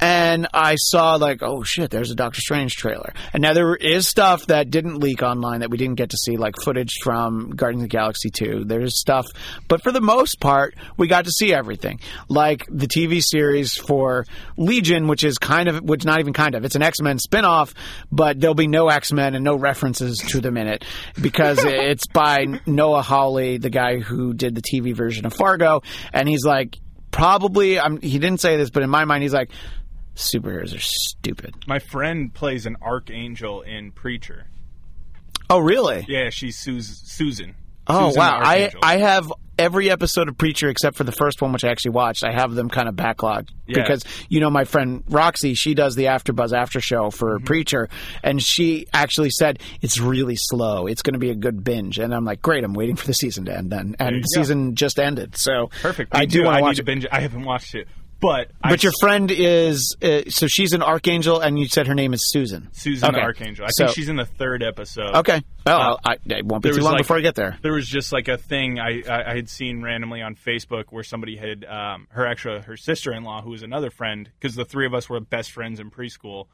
and I saw like, oh shit, there's a Doctor Strange trailer. And now there is stuff that didn't leak online that we didn't get to see, like footage from Guardians of the Galaxy 2. There's stuff, but for the most part, we got to see everything. Like the TV series for Legion, which is kind of, which not even kind of, it's an X Men spinoff, but there'll be no X Men and no references to them in it because [LAUGHS] it's by Noah Hawley, the guy who did the TV version of Fargo, and he's like, probably, I'm, he didn't say this, but in my mind, he's like, superheroes are stupid. My friend plays an archangel in Preacher. Oh, really? Yeah, she's Sus- Susan. Oh, Susan wow. I, I have every episode of Preacher except for the first one, which I actually watched. I have them kind of backlogged Yeah. because, you know, my friend Roxy, she does the AfterBuzz after show for Mm-hmm. Preacher, and she actually said it's really slow. It's going to be a good binge. And I'm like, great, I'm waiting for the season to end then. And the go. season just ended. So Perfect. I do want to watch it. binge. I haven't watched it, but I But your friend is, uh, so she's an archangel, and you said her name is Susan. Susan Okay. Archangel. I So- think she's in the third episode. Okay. Well, I, it won't be too long like- before I get there. There was just like a thing I, I, I had seen randomly on Facebook where somebody had um, her actually her sister in law, who was another friend, because the three of us were best friends in preschool,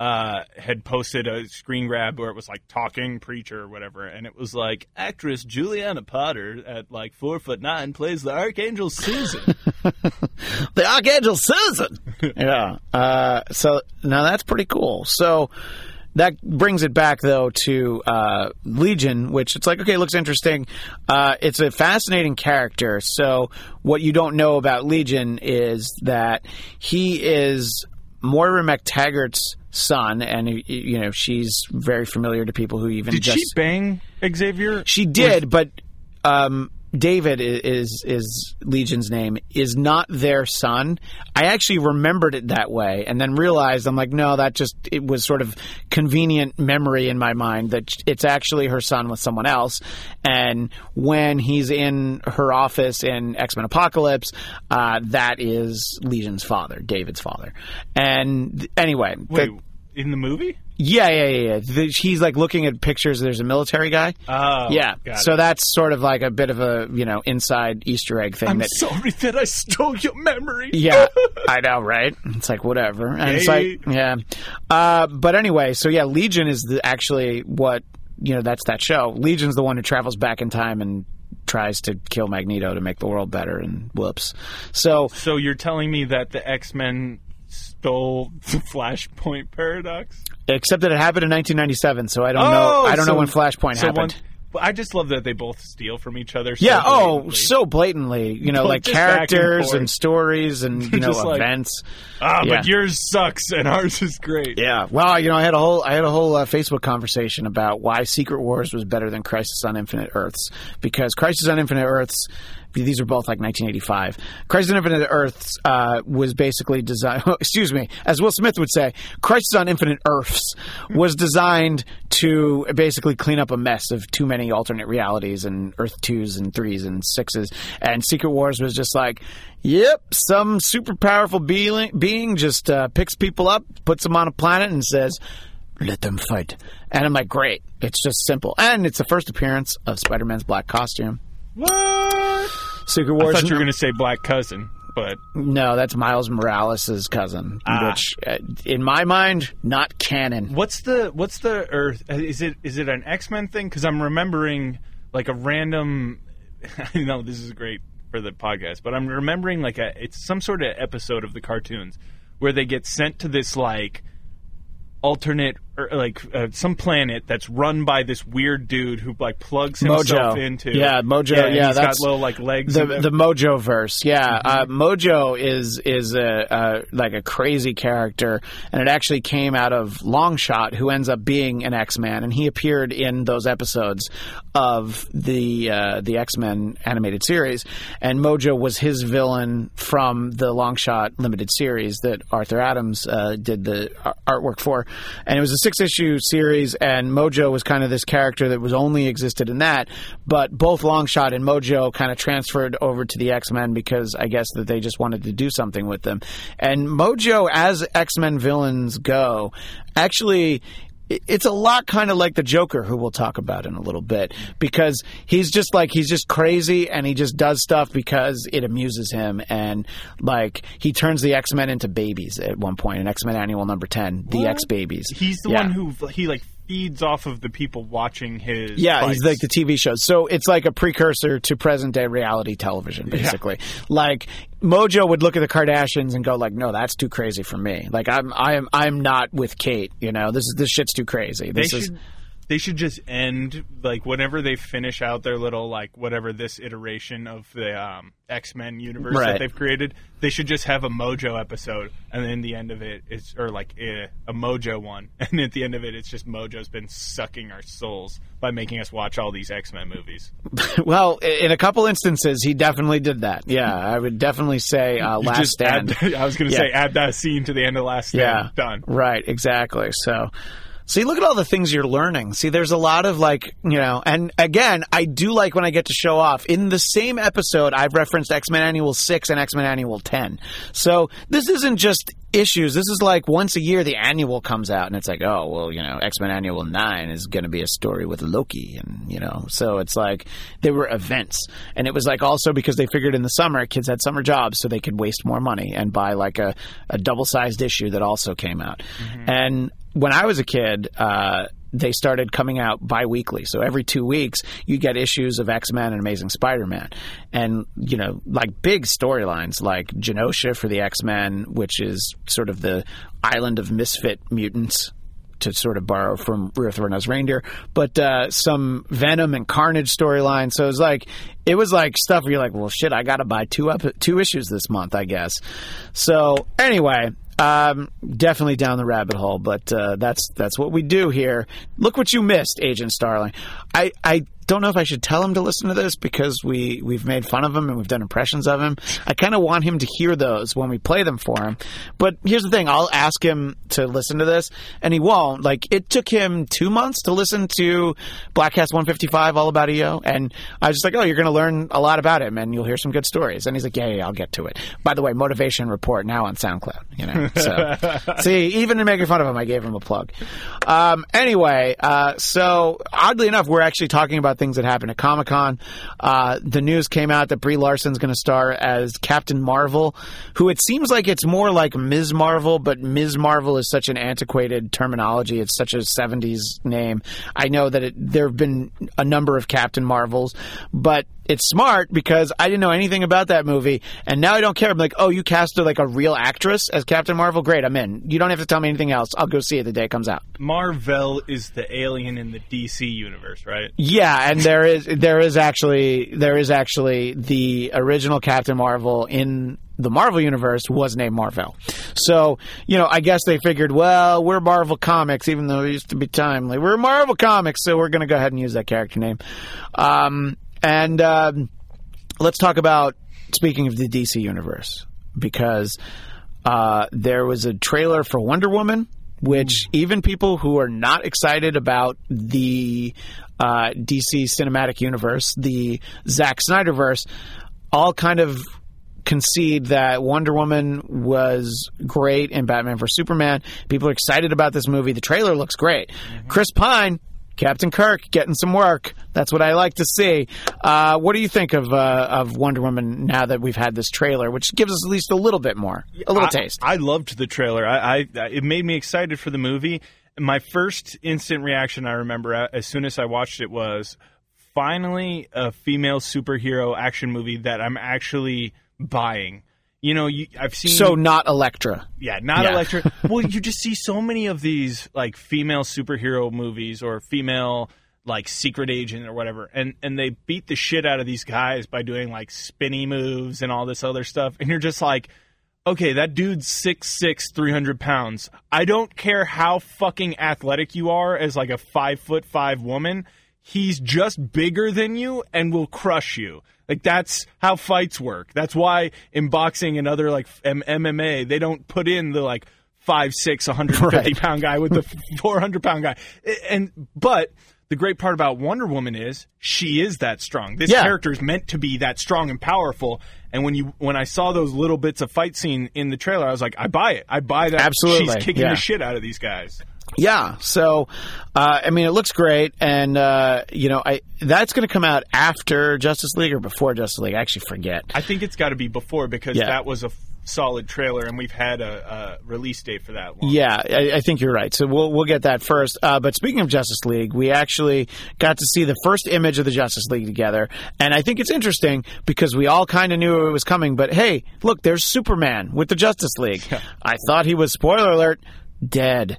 uh, had posted a screen grab where it was like talking preacher or whatever, and it was like actress Juliana Potter at like four foot nine plays the archangel Susan. [LAUGHS] the Archangel Susan. [LAUGHS] yeah. Uh, so now that's pretty cool. So that brings it back though to uh, Legion, which it's like okay, looks interesting. Uh, it's a fascinating character. So what you don't know about Legion is that he is Moira McTaggart's son, and you know she's very familiar to people who even Did just she bang Xavier? she did, but um, David is is Legion's name is not their son. I actually remembered it that way, and then realized I'm like, no, that just it was sort of convenient memory in my mind that it's actually her son with someone else. And when he's in her office in X Men Apocalypse, uh, that is Legion's father, David's father. And anyway, the- Wait, in the movie? Yeah, yeah, yeah. yeah. The, he's like looking at pictures. There's a military guy. Oh, Yeah. So it. that's sort of like a bit of a, you know, inside Easter egg thing I'm that sorry that I stole your memory. yeah, [LAUGHS] I know, right? It's like whatever. And it's like yeah. Uh, but anyway, so yeah, Legion is the, actually what, you know, that's that show. Legion's the one who travels back in time and tries to kill Magneto to make the world better and whoops. So So you're telling me that the X Men stole the [LAUGHS] Flashpoint paradox? except that it happened in 1997, so I don't Oh, know I don't so- know when Flashpoint so happened. one- I just love that they both steal from each other. So yeah, oh, so blatantly. You know, Both like back and characters and, stories and, [LAUGHS] you know, like- events. ah, yeah. but yours sucks and [LAUGHS] ours is great. Yeah. Well, you know, I had a whole I had a whole uh, Facebook conversation about why Secret Wars was better than Crisis on Infinite Earths because Crisis on Infinite Earths these are both like 1985. Crisis on Infinite Earths uh, was basically designed. [LAUGHS] Excuse me, as Will Smith would say, Crisis on Infinite Earths was designed to basically clean up a mess of too many alternate realities and Earth twos and threes and sixes. And Secret Wars was just like, yep, some super powerful being, being just uh, picks people up, puts them on a planet, and says. Let them fight. And I'm like, great. It's just simple. And it's the first appearance of Spider Man's black costume. What? Secret I thought you were going to say Black Cousin, but no, that's Miles Morales' cousin, Ah. which, uh, in my mind, not canon. what's the what's the Earth? Is it is it an X Men thing? Because I'm remembering like a random. [LAUGHS] I know this is great for the podcast, but I'm remembering like a it's some sort of episode of the cartoons where they get sent to this like alternate or like uh, some planet that's run by this weird dude who like plugs himself Mojo. into Yeah, Mojo, yeah, yeah, he's that's got little like legs the the Mojo verse, yeah. Uh, Mm-hmm. Mojo is is a, a like a crazy character, and it actually came out of Longshot, who ends up being an X Man, and he appeared in those episodes of the uh, the X Men animated series, and Mojo was his villain from the Longshot limited series that Arthur Adams uh, did the artwork for, and it was a six issue series, and Mojo was kind of this character that was only existed in that, but both Longshot and Mojo kind of transferred over to the X Men because I guess that they just wanted to do something with them, and Mojo as X Men villains go, actually it's a lot kind of like the Joker, who we'll talk about in a little bit, because he's just like he's just crazy and he just does stuff because it amuses him, and like he turns the X Men into babies at one point in X Men Annual Number Ten, the X Babies. he's the Yeah. one who he like feeds off of the people watching his Yeah, fights. he's like the TV shows. So it's like a precursor to present day reality television, basically. Like Mojo would look at the Kardashians and go like, "No, that's too crazy for me. Like I'm, I'm, I'm not with Kate. You know, this is this shit's too crazy. they This is." should they should just end like whenever they finish out their little like whatever this iteration of the um, X Men universe Right. that they've created. They should just have a Mojo episode, and then the end of it is or like eh, a Mojo one, [LAUGHS] and at the end of it, it's just Mojo's been sucking our souls by making us watch all these X Men movies. [LAUGHS] Well, in a couple instances, he definitely did that. Yeah, I would definitely say uh, Last Stand. add, [LAUGHS] I was going to Yeah. say add that scene to the end of Last Stand. yeah, done. Right, exactly. So. See, look at all the things you're learning. See, there's a lot of like, you know, and again, I do like when I get to show off. In the same episode, I've referenced X Men Annual 6 and X Men Annual 10. So this isn't just issues. This is like once a year the annual comes out, and it's like, oh, well, you know, X Men Annual 9 is going to be a story with Loki, and, you know, so it's like they were events. And it was like also because they figured in the summer, kids had summer jobs, so they could waste more money and buy like a, a double sized issue that also came out. Mm-hmm. And when I was a kid, uh, they started coming out bi-weekly. So every two weeks, you get issues of X-Men and Amazing Spider-Man. And, you know, like big storylines like Genosha for the X-Men, which is sort of the island of misfit mutants to sort of borrow from Ruth Rena's reindeer, but uh, some Venom and Carnage storyline. So it was like it was like stuff where you're like, well, shit, I got to buy two up two issues this month, I guess. So anyway, um, definitely down the rabbit hole, but uh, that's that's what we do here. Look what you missed, Agent Starling. I I don't know if I should tell him to listen to this because we we've made fun of him and we've done impressions of him. I kind of want him to hear those when we play them for him. But here's the thing: I'll ask him to listen to this, and he won't. Like it took him two months to listen to Bladtcast 155, all about EO, and I was just like, "Oh, you're going to learn a lot about him, and you'll hear some good stories." And he's like, "Yeah, yeah, I'll get to it." By the way, Motivation Report now on SoundCloud. You know, [LAUGHS] so see, even in making fun of him, I gave him a plug. Um, anyway, uh, so oddly enough, we're actually talking about things that happened at Comic Con. Uh, the news came out that Brie Larson's going to star as Captain Marvel, who it seems like it's more like Ms. Marvel, but Ms. Marvel is such an antiquated terminology. It's such a 70s name. I know that there have been a number of Captain Marvels, but it's smart because I didn't know anything about that movie, and now I don't care. I'm like, oh, you casted like a real actress as Captain Marvel? Great, I'm in. You don't have to tell me anything else. I'll go see it the day it comes out. Marvel is the alien in the DC universe, right? Yeah, and there is there is actually there is actually the original Captain Marvel in the Marvel universe was named Marvel. So, you know, I guess they figured, well, we're Marvel Comics, even though it used to be timely. We're Marvel Comics, so we're going to go ahead and use that character name. Um, and um, let's talk about speaking of the DC universe because uh, there was a trailer for Wonder Woman, which even people who are not excited about the uh, DC cinematic universe, the Zack Snyderverse, all kind of concede that Wonder Woman was great in Batman vs Superman. People are excited about this movie. The trailer looks great. Chris Pine Captain Kirk getting some work. That's what I like to see. Uh, what do you think of uh, of Wonder Woman now that we've had this trailer, which gives us at least a little bit more, a little I, taste? I loved the trailer. I, I it made me excited for the movie. My first instant reaction I remember as soon as I watched it was finally a female superhero action movie that I'm actually buying. You know, you, I've seen so not Elektra. yeah, not Yeah. Electra. [LAUGHS] well, you just see so many of these like female superhero movies or female like secret agent or whatever, and and they beat the shit out of these guys by doing like spinny moves and all this other stuff, and you're just like, okay, that dude's six six, three hundred pounds. I don't care how fucking athletic you are as like a five foot five woman. He's just bigger than you and will crush you. Like that's how fights work. That's why in boxing and other like M- MMA, they don't put in the like five six, 150 Right. pound guy with the [LAUGHS] 400 pound guy. And but the great part about Wonder Woman is she is that strong. This Yeah. character is meant to be that strong and powerful. And when you when I saw those little bits of fight scene in the trailer, I was like, I buy it. I buy that. Absolutely, she's kicking yeah. the shit out of these guys. Yeah. So, uh, I mean, it looks great, and uh, you know, I that's going to come out after Justice League or before Justice League. I actually forget. I think it's got to be before because Yeah. that was a solid trailer, and we've had a, a release date for that one. Yeah, I, I think you're right. So we'll we'll get that first. Uh, but speaking of Justice League, we actually got to see the first image of the Justice League together, and I think it's interesting because we all kind of knew it was coming. But hey, look, there's Superman with the Justice League. I thought he was spoiler alert. Dead,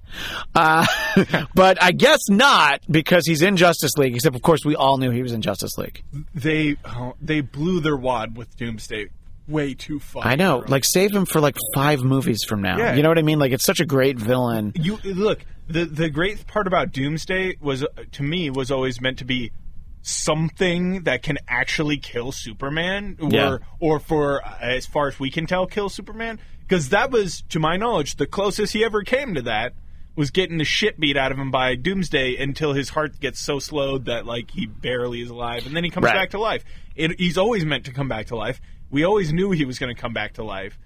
uh, [LAUGHS] but I guess not because he's in Justice League. Except, of course, we all knew he was in Justice League. They oh, they blew their wad with Doomsday way too far. I know, like save him for like five movies from now. Yeah. You know what I mean? Like it's such a great villain. you look the the great part about Doomsday was uh, to me was always meant to be something that can actually kill Superman or Yeah. or for uh, as far as we can tell kill Superman because that was to my knowledge the closest he ever came to that was getting the shit beat out of him by Doomsday until his heart gets so slowed that like he barely is alive and then he comes Right. back to life. It, he's always meant to come back to life. We always knew he was going to come back to life.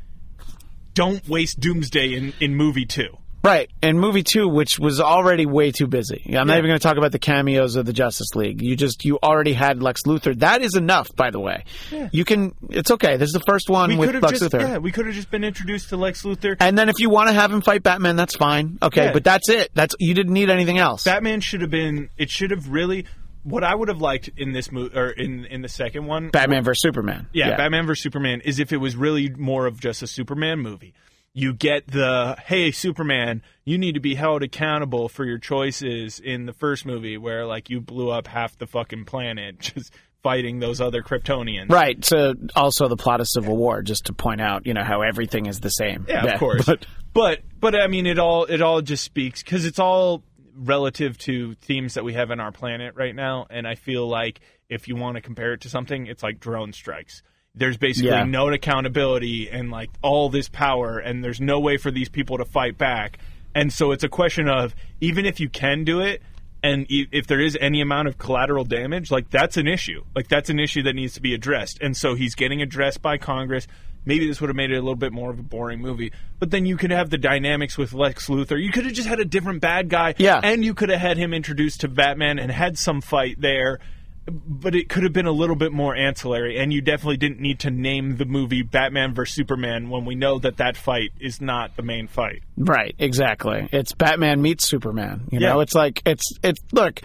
Don't waste Doomsday in, in movie two. Right, and movie two, which was already way too busy. I'm not even going to talk about the cameos of the Justice League. You just you already had Lex Luthor. That is enough, by the way. You can. It's okay. This is the first one We with could have Lex just Luthor. yeah, we could have just been introduced to Lex Luthor. And then if you want to have him fight Batman, that's fine. Okay, Yeah. but that's it. That's you didn't need anything else. Batman should have been. It should have really. What I would have liked in this movie or in in the second one, Batman versus Superman. yeah, Batman vs Superman, is if it was really more of just a Superman movie. You get the hey Superman, you need to be held accountable for your choices in the first movie, where like you blew up half the fucking planet [LAUGHS] just fighting those other Kryptonians. Right. So also the plot of Civil War, just to point out, you know, how everything is the same. Yeah, of course. But But but I mean, it all it all just speaks because it's all relative to themes that we have in our planet right now, and I feel like if you want to compare it to something, it's like drone strikes. There's basically Yeah. no accountability and like all this power, and there's no way for these people to fight back. And so it's a question of even if you can do it, and if there is any amount of collateral damage, like that's an issue. Like that's an issue that needs to be addressed. And so he's getting addressed by Congress. Maybe this would have made it a little bit more of a boring movie. But then you could have the dynamics with Lex Luthor. You could have just had a different bad guy. Yeah. And you could have had him introduced to Batman and had some fight there. But it could have been a little bit more ancillary, and you definitely didn't need to name the movie Batman vs Superman when we know that that fight is not the main fight. Right, exactly. It's Batman meets Superman. You Yeah. know, it's like it's it's look,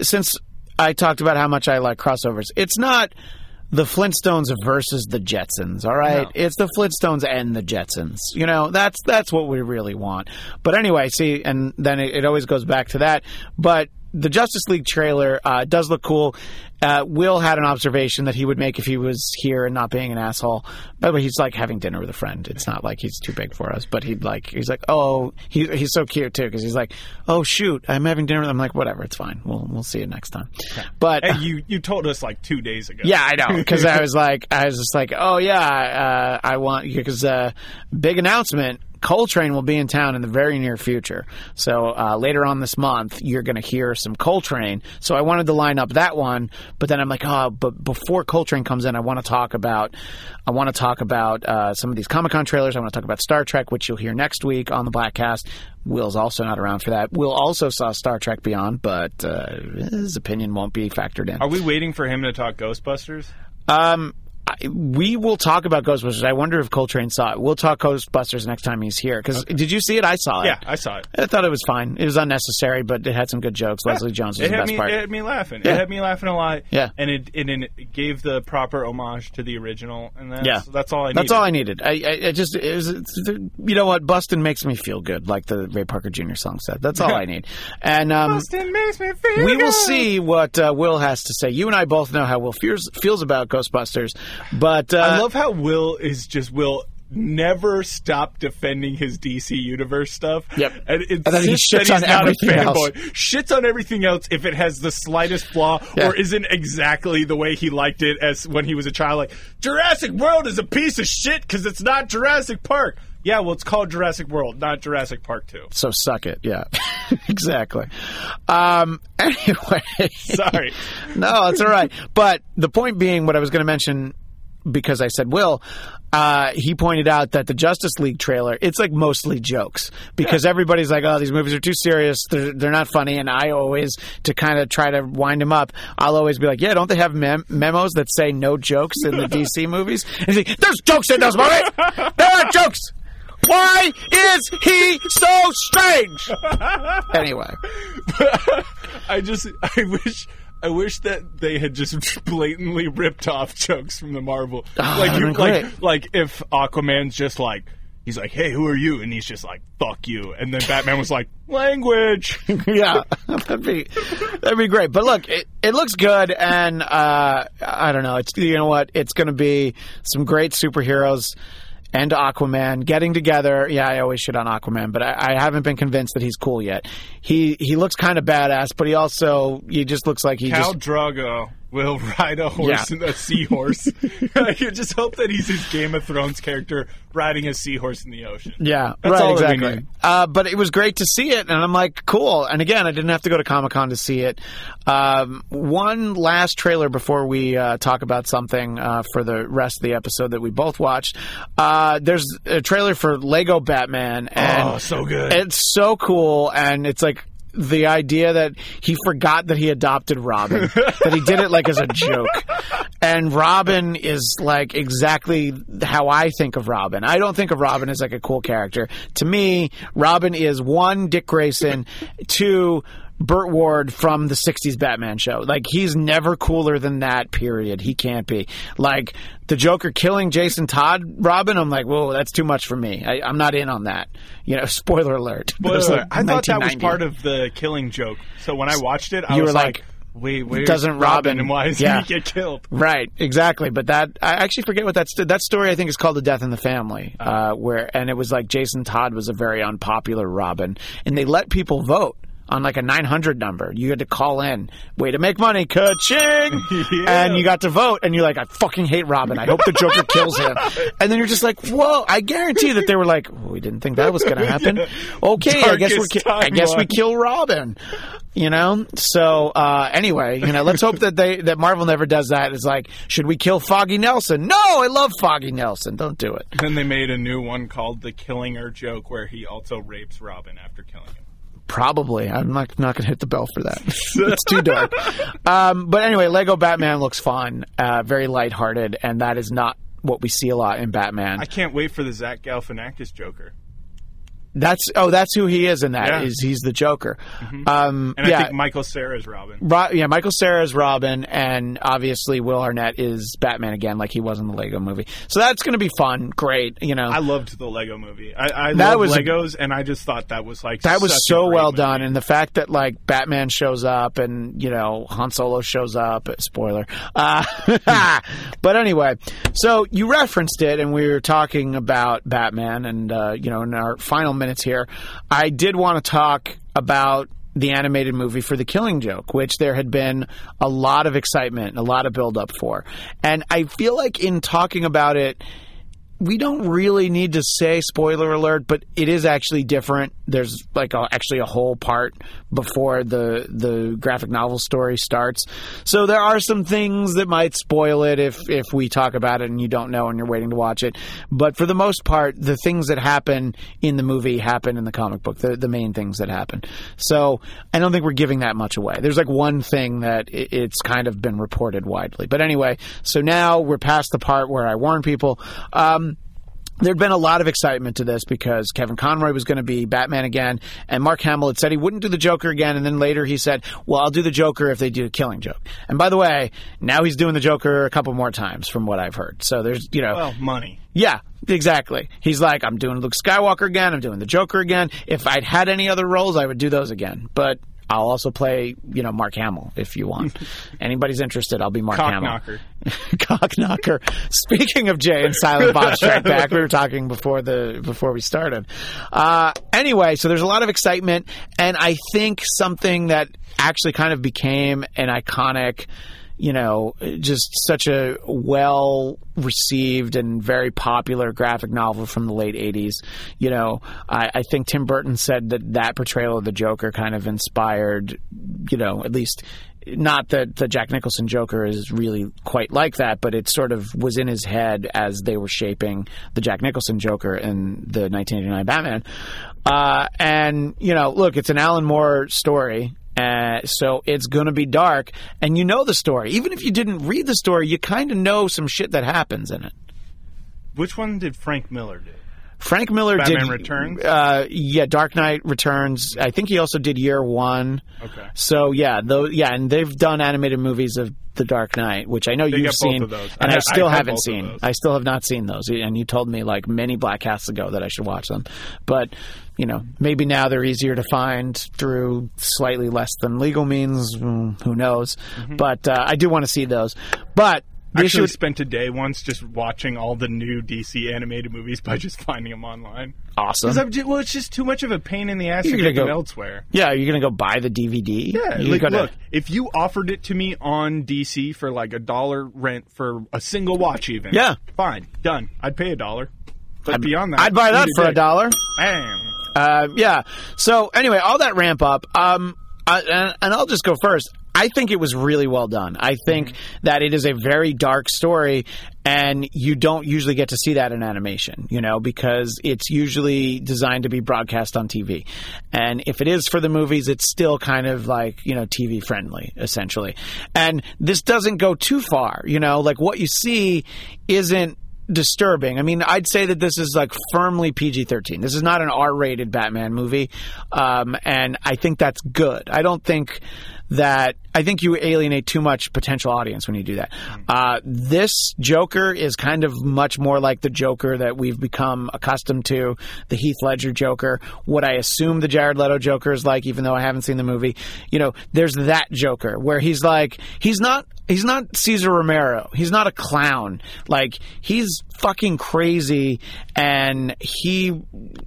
since I talked about how much I like crossovers, it's not the Flintstones versus the Jetsons, all right? No. It's the Flintstones and the Jetsons. You know, that's that's what we really want. But anyway, see, and then it, it always goes back to that. But the Justice League trailer uh, does look cool. Uh, Will had an observation that he would make if he was here and not being an asshole. By the way, he's like having dinner with a friend. It's not like he's too big for us, but he'd like he's like, oh, he, he's so cute too because he's like, oh shoot, I'm having dinner. with I'm like, whatever, it's fine. We'll we'll see you next time. But And you you told us like two days ago. yeah, I know because I [LAUGHS] was like, I was just like, oh yeah, uh, I want because uh, big announcement. Coltrane will be in town in the very near future. So uh, later on this month, you're going to hear some Coltrane. So I wanted to line up that one, but then I'm like, oh, but before Coltrane comes in, I want to talk about, I want to talk about uh, some of these Comic Con trailers. I want to talk about Star Trek, which you'll hear next week on the Bladtcast. Will's also not around for that. Will also saw Star Trek Beyond, but uh, his opinion won't be factored in. Are we waiting for him to talk Ghostbusters? Um, I, we will talk about Ghostbusters. I wonder if Coltrane saw it. We'll talk Ghostbusters next time he's here. Because did you see it? I saw it. Yeah, I saw it. I thought it was fine. It was unnecessary, but it had some good jokes. Leslie Jones was It the best me. part. It had me laughing. Yeah. It had me laughing a lot. Yeah. and it and it gave the proper homage to the original, and that's, Yeah. that's all I need. That's all I needed. I, I, I just, it was, it's, you know what? Bustin' makes me feel good, like the Ray Parker Jr. song said. That's all I [LAUGHS] need. And um, Boston makes me feel good. we will see what uh, Will has to say. You and I both know how Will feels, feels about Ghostbusters, but uh, I love how Will is just Will never stop defending his DC universe stuff. Yep. And, it's And then he shits on everything else. Shits on everything else if it has the slightest flaw Yeah. or isn't exactly the way he liked it as when he was a child. Like Jurassic World is a piece of shit because it's not Jurassic Park. Yeah, well, it's called Jurassic World, not Jurassic Park Two. so suck it. Yeah, [LAUGHS] exactly. Um, [LAUGHS] anyway, Sorry. no, it's all right. But the point being, what I was going to mention, because I said Will, uh, he pointed out that the Justice League trailer, it's like mostly jokes because everybody's like, "Oh, these movies are too serious. They're they're not funny." And I always, to kind of try to wind him up, I'll always be like, "Yeah, don't they have mem- memos that say no jokes in the [LAUGHS] DC movies?" And he's like, "There's jokes in those movies. There are jokes." Why is he so strange? [LAUGHS] Anyway, I just I wish I wish that they had just [LAUGHS] blatantly ripped off jokes from the Marvel. like you like like if Aquaman's just like he's like, "Hey, who are you?" and he's just like, "Fuck you." And then Batman was like, "Language." [LAUGHS] yeah, [LAUGHS] that'd be that'd be great. But look, it, it looks good, and uh, I don't know. It's you know what? It's going to be some great superheroes and Aquaman getting together. Yeah, I always shit on Aquaman, but I, I haven't been convinced that he's cool yet. He he looks kind of badass, but he also he just looks like he Khal just Drogo will ride a horse Yeah. and a seahorse. [LAUGHS] I could just hope that he's his Game of Thrones character riding a seahorse in the ocean. Yeah, That's right, all exactly. Uh, but it was great to see it, and I'm like, cool. And again, I didn't have to go to Comic Con to see it. Um, one last trailer before we uh, talk about something uh, for the rest of the episode that we both watched. Uh, there's a trailer for Lego Batman, and Oh, so good. it's so cool, and it's like. The idea that he forgot that he adopted Robin, [LAUGHS] that he did it like as a joke. And Robin is like exactly how I think of Robin. I don't think of Robin as like a cool character. To me, Robin is one, Dick Grayson, two, Burt Ward from the 60s Batman show. Like, he's never cooler than that, period. He can't be. Like, the Joker killing Jason Todd Robin, I'm like, whoa, that's too much for me. I, I'm not in on that. You know, [LAUGHS] spoiler alert. Spoiler alert. I thought that was part of the killing joke. So when I watched it, I You was like, like, "Wait, where's doesn't Robin, Robin- and why does yeah. he get killed?" Right, exactly. But that I actually forget what that st- that story I think is called "The Death in the Family," uh, where and it was like Jason Todd was a very unpopular Robin, and they let people vote on like a 900 number. You had to call in, way to make money, ka-ching, [LAUGHS] Yeah. and you got to vote, and you're like, I fucking hate Robin. I hope the Joker [LAUGHS] kills him. And then you're just like, whoa! I guarantee that they were like, oh, we didn't think that was going to happen. Okay, I guess we're ki- I guess we kill Robin. You know. So uh, anyway, you know, let's hope that they that Marvel never does that. It's like, should we kill Foggy Nelson? No, I love Foggy Nelson. Don't do it. Then they made a new one called the Killing Her joke, where he also rapes Robin after killing him. Probably. I'm not not to hit the bell for that. [LAUGHS] it's too dark. Um, but anyway, Lego Batman looks fun, uh, very lighthearted, and that is not what we see a lot in Batman. I can't wait for the Zach Galifianakis Joker. That's oh, that's who he is in that. Yeah. Is he's the Joker? Um, And yeah, I think Michael Cera's Robin. Ro- yeah, Michael Cera's Robin, and obviously Will Arnett is Batman again, like he was in the Lego movie. So that's going to be fun. Great, you know. I loved the Lego movie. I, I That was Legos, and I just thought that was like that was so well movie. done, and the fact that like Batman shows up, and you know Han Solo shows up. Spoiler, uh, [LAUGHS] but anyway, so you referenced it, and we were talking about Batman, and uh, you know, in our final minutes here, I did want to talk about the animated movie for The Killing Joke, which there had been a lot of excitement, and a lot of build up for, and I feel like in talking about it we don't really need to say spoiler alert, but it is actually different. There's like a, actually a whole part before the the graphic novel story starts. So there are some things that might spoil it if if we talk about it and you don't know and you're waiting to watch it. But for the most part, the things that happen in the movie happen in the comic book. The the main things that happen. So I don't think we're giving that much away. There's like one thing that it, it's kind of been reported widely. But anyway, so now we're past the part where I warn people. Um, There'd been a lot of excitement to this because Kevin Conroy was going to be Batman again, and Mark Hamill had said he wouldn't do the Joker again, and then later he said, "Well, I'll do the Joker if they do a Killing Joke." And by the way, now he's doing the Joker a couple more times, from what I've heard. So there's, you know, Well, money. yeah, exactly. He's like, I'm doing Luke Skywalker again. I'm doing the Joker again. If I'd had any other roles, I would do those again. But I'll also play, you know, Mark Hamill if you want. [LAUGHS] Anybody's interested, I'll be Mark Cock Hamill. knocker. [LAUGHS] Cock knocker. Speaking of Jay and Silent Bob Strike Back, we were talking before the before we started. Uh, anyway, so there's a lot of excitement, and I think something that actually kind of became an iconic you know, just such a well received and very popular graphic novel from the late 80s. You know, I, I think Tim Burton said that that portrayal of the Joker kind of inspired, you know, at least not that the Jack Nicholson Joker is really quite like that, but it sort of was in his head as they were shaping the Jack Nicholson Joker in the 1989 Batman. Uh, and, you know, look, it's an Alan Moore story. Uh, so it's going to be dark, and you know the story. Even if you didn't read the story, you kind of know some shit that happens in it. Which one did Frank Miller do? Frank Miller did Batman did Returns? Uh, yeah, Dark Knight Returns. I think he also did Year One. Okay. So yeah, though yeah, and they've done animated movies of The Dark Knight, which I know They you've seen, and I I, still I have haven't seen. I still have not seen those, and you told me like many black casts ago that I should watch them, but. You know, maybe now they're easier to find through slightly less than legal means. Mm, Who knows? But uh, I do want to see those. But the I issue actually with spent a day once just watching all the new DC animated movies by just finding them online. Awesome. I'm well, it's just too much of a pain in the ass You're to gonna them go- elsewhere. Yeah, you're gonna go buy the DVD. Yeah, You like, gotta- look, if you offered it to me on DC for like a dollar rent for a single watch, even, Yeah. fine, done. I'd pay a dollar. But I'd, beyond that, I'd buy that for a dollar. Bam. Uh, yeah. So anyway, all that ramp up, um, uh, and, and I'll just go first. I think it was really well done. I think that it is a very dark story, and you don't usually get to see that in animation, you know, because it's usually designed to be broadcast on TV. And if it is for the movies, it's still kind of like, you know, TV friendly, essentially. And this doesn't go too far, you know, like what you see isn't disturbing. I mean, I'd say that this is like firmly PG 13. This is not an R rated Batman movie. Um, and I think that's good. I don't think that, I think you alienate too much potential audience when you do that. Uh, this Joker is kind of much more like the Joker that we've become accustomed to, the Heath Ledger Joker, what I assume the Jared Leto Joker is like, even though I haven't seen the movie. You know, there's that Joker where he's like, he's not he's not Cesar Romero. He's not a clown. Like he's fucking crazy and he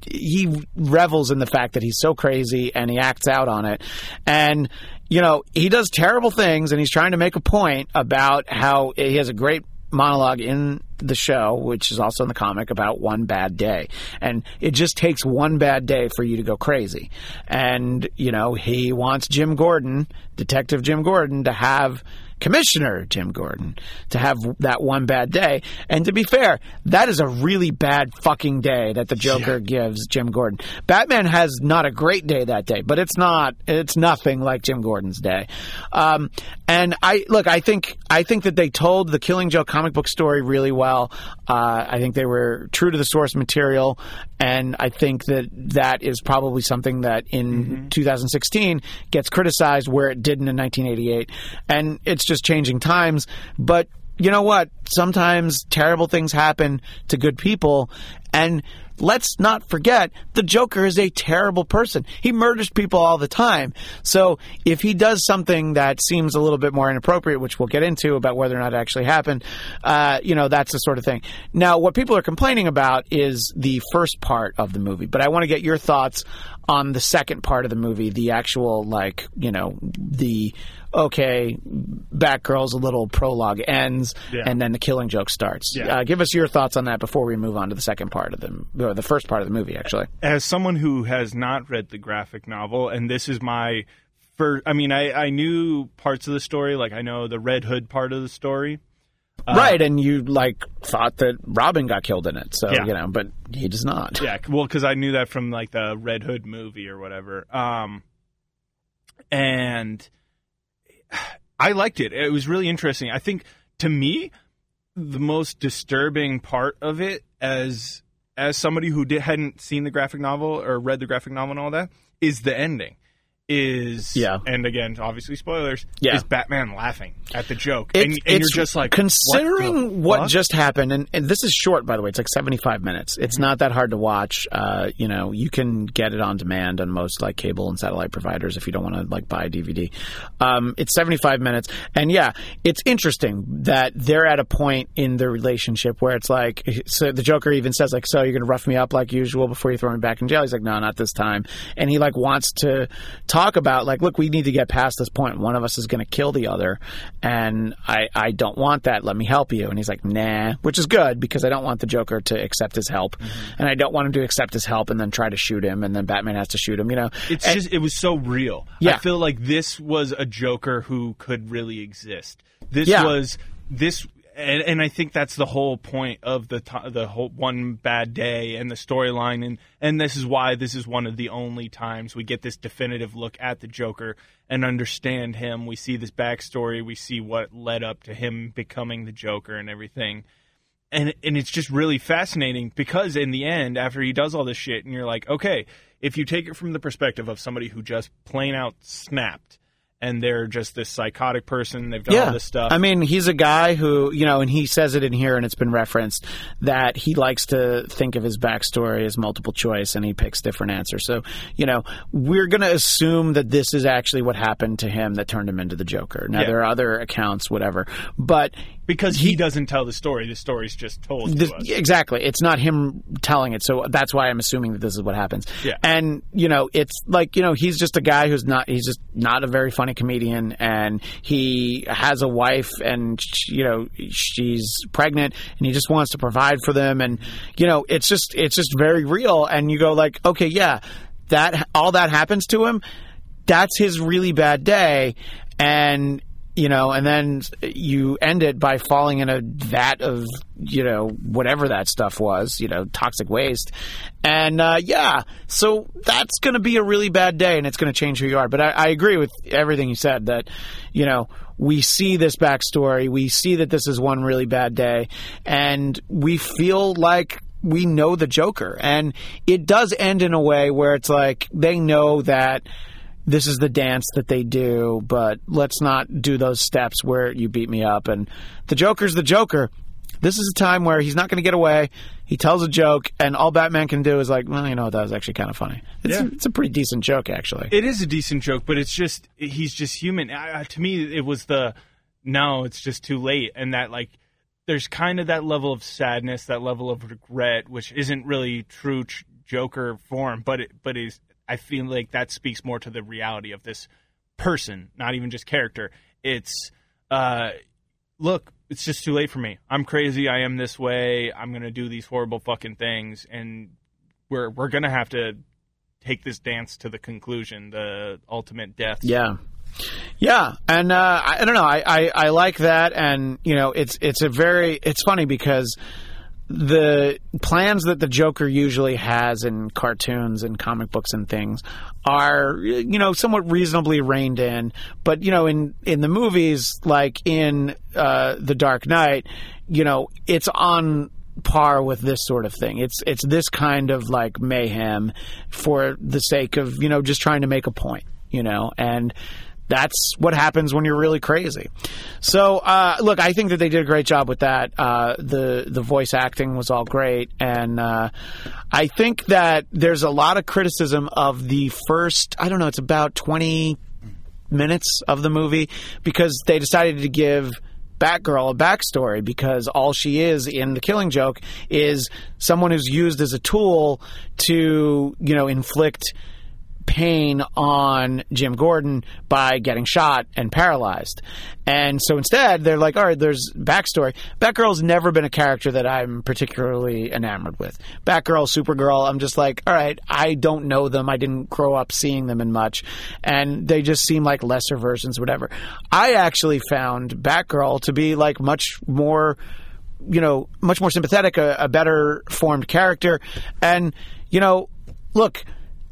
he revels in the fact that he's so crazy and he acts out on it. And you know, he does terrible things and he's trying to make a point about how he has a great monologue in the show, which is also in the comic, about one bad day. And it just takes one bad day for you to go crazy. And, you know, he wants Jim Gordon, Detective Jim Gordon, to have Commissioner Jim Gordon to have that one bad day. And to be fair, that is a really bad fucking day that the Joker gives Jim Gordon. Batman has not a great day that day, but it's not, it's nothing like Jim Gordon's day. Um, and I, look, I think, I think that they told the Killing Joke comic book story really well. Uh, I think they were true to the source material. And I think that that is probably something that in mm-hmm. 2016 gets criticized where it didn't in 1988. And it's just changing times. But you know what? Sometimes terrible things happen to good people. And let's not forget the Joker is a terrible person. He murders people all the time. So if he does something that seems a little bit more inappropriate, which we'll get into about whether or not it actually happened, uh, you know, that's the sort of thing. Now, what people are complaining about is the first part of the movie, but I want to get your thoughts on the second part of the movie, the actual, like, you know, the okay, Batgirl's a little prologue ends, Yeah. and then the killing joke starts. Yeah. Uh, give us your thoughts on that before we move on to the second part of the, or the first part of the movie, actually. as someone who has not read the graphic novel, and this is my first, I mean, I, I knew parts of the story, like I know the Red Hood part of the story. right, and you like thought that Robin got killed in it, so Yeah. you know, but he does not. Yeah, well, because I knew that from like the Red Hood movie or whatever. Um, and [SIGHS] I liked it. It was really interesting. I think to me, the most disturbing part of it, as as somebody who did, hadn't seen the graphic novel or read the graphic novel and all that, is the ending. Is Yeah. and again, obviously spoilers. Yeah. is Batman laughing at the joke, It's- and, and you're just like considering what, what, just happened, and, and this is short, by the way. It's like seventy-five minutes. It's Mm-hmm. not that hard to watch. Uh, you know, you can get it on demand on most like cable and satellite providers if you don't want to like buy a DVD. Um, it's seventy-five minutes, and yeah, it's interesting that they're at a point in their relationship where it's like, so the Joker even says like, "So you're gonna rough me up like usual before you throw me back in jail?" He's like, "No, not this time," and he like wants to talk about like, "Look, we need to get past this point. One of us is gonna kill the other, and I I don't want that. Let me help you." And he's like, "Nah," which is good because I don't want the Joker to accept his help, mm-hmm. and I don't want him to accept his help and then try to shoot him, and then Batman has to shoot him. You know, It's And- just it was so real. Yeah. I feel like this was a Joker who could really exist. This Yeah. was this and, and I think that's the whole point of the the whole one bad day and the storyline. And and this is why this is one of the only times we get this definitive look at the Joker and understand him. We see this backstory, we see what led up to him becoming the Joker and everything. And and it's just really fascinating because in the end after he does all this shit and you're like okay if you take it from the perspective of somebody who just plain out snapped and they're just this psychotic person they've done all this stuff I mean, he's a guy who, you know, and he says it in here and it's been referenced that he likes to think of his backstory as multiple choice and he picks different answers. So, you know, we're going to assume that this is actually what happened to him that turned him into the Joker. Now, Yeah. there are other accounts, whatever. But because he, doesn't tell the story the story's just told to us exactly. It's not him telling it, so that's why I'm assuming that this is what happens. Yeah. And you know, it's like you know, he's just a guy who's not. He's just not a very funny comedian, and he has a wife, and sh- you know, she's pregnant, and he just wants to provide for them, and you know, it's just it's just very real, and you go like, okay, yeah, that all that happens to him. That's his really bad day, and you know, and then you end it by falling in a vat of, you know, whatever that stuff was, you know, toxic waste. And uh, yeah, so that's going to be a really bad day and it's going to change who you are. But I, I agree with everything you said that, you know, we see this backstory, we see that this is one really bad day, and we feel like we know the Joker. And it does end in a way where it's like they know that this is the dance that they do, but let's not do those steps where you beat me up. And the Joker's the Joker. This is a time where he's not going to get away. He tells a joke, and all Batman can do is like, well, you know, that was actually kind of funny. It's, Yeah. it's a pretty decent joke, actually. it is a decent joke but it's just he's just human I, to me it was the no it's just too late and that like there's kind of that level of sadness that level of regret which isn't really true ch- joker form but it but is i feel like that speaks more to the reality of this person not even just character. It's uh look it's just too late for me. I'm crazy. I am this way. I'm gonna do these horrible fucking things. And we're we're gonna have to take this dance to the conclusion, the ultimate death. Yeah. Yeah, and uh, I, I don't know. I, I, I like that, and you know, it's it's a very it's funny because the plans that the Joker usually has in cartoons and comic books and things are you know somewhat reasonably reined in, but you know in in the movies like in uh, the Dark Knight, you know it's on par with this sort of thing. It's it's this kind of like mayhem for the sake of you know just trying to make a point, you know, and that's what happens when you're really crazy. So, uh, look, I think that they did a great job with that. Uh, the the voice acting was all great, and uh, I think that there's a lot of criticism of the first. I don't know. It's about twenty minutes of the movie because they decided to give. Batgirl a backstory because all she is in the Killing Joke is someone who's used as a tool to, you know, inflict pain on Jim Gordon by getting shot and paralyzed. And so instead, they're like, all right, there's backstory. Batgirl's never been a character that I'm particularly enamored with. Batgirl, Supergirl, I'm just like, all right, I don't know them. I didn't grow up seeing them in much. And they just seem like lesser versions, whatever. I actually found Batgirl to be like much more you know, much more sympathetic, a, a, better formed character. And, you know, look,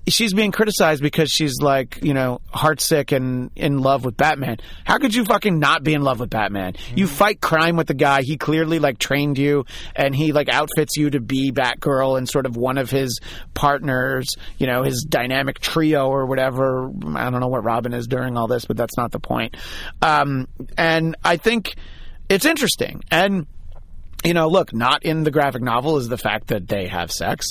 she's being criticized because she's like, you know, heartsick and in love with Batman. How could you fucking not be in love with Batman? Mm-hmm. You fight crime with the guy. He clearly like trained you and he like outfits you to be Batgirl and sort of one of his partners, you know, his dynamic trio or whatever. I don't know what Robin is during all this, but that's not the point. Um, and I think it's interesting. And you know, look, not in the graphic novel is the fact that they have sex,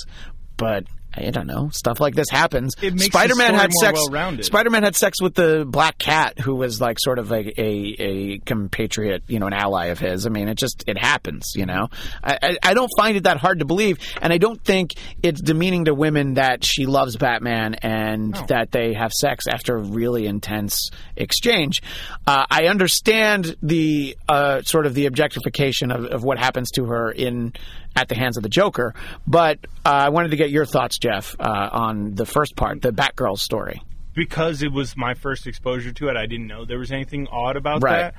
but I don't know. Stuff like this happens. Spider-Man had sex. Spider-Man had sex with the Black Cat, who was like sort of a, a, a compatriot, you know, an ally of his. I mean, it just it happens. You know, I, I, I don't find it that hard to believe, and I don't think it's demeaning to women that she loves Batman and no. that they have sex after a really intense exchange. Uh, I understand the uh, sort of the objectification of, of what happens to her in at the hands of the Joker. But uh, I wanted to get your thoughts, Jeff, uh, on the first part, the Batgirl story. Because it was my first exposure to it, I didn't know there was anything odd about right. that.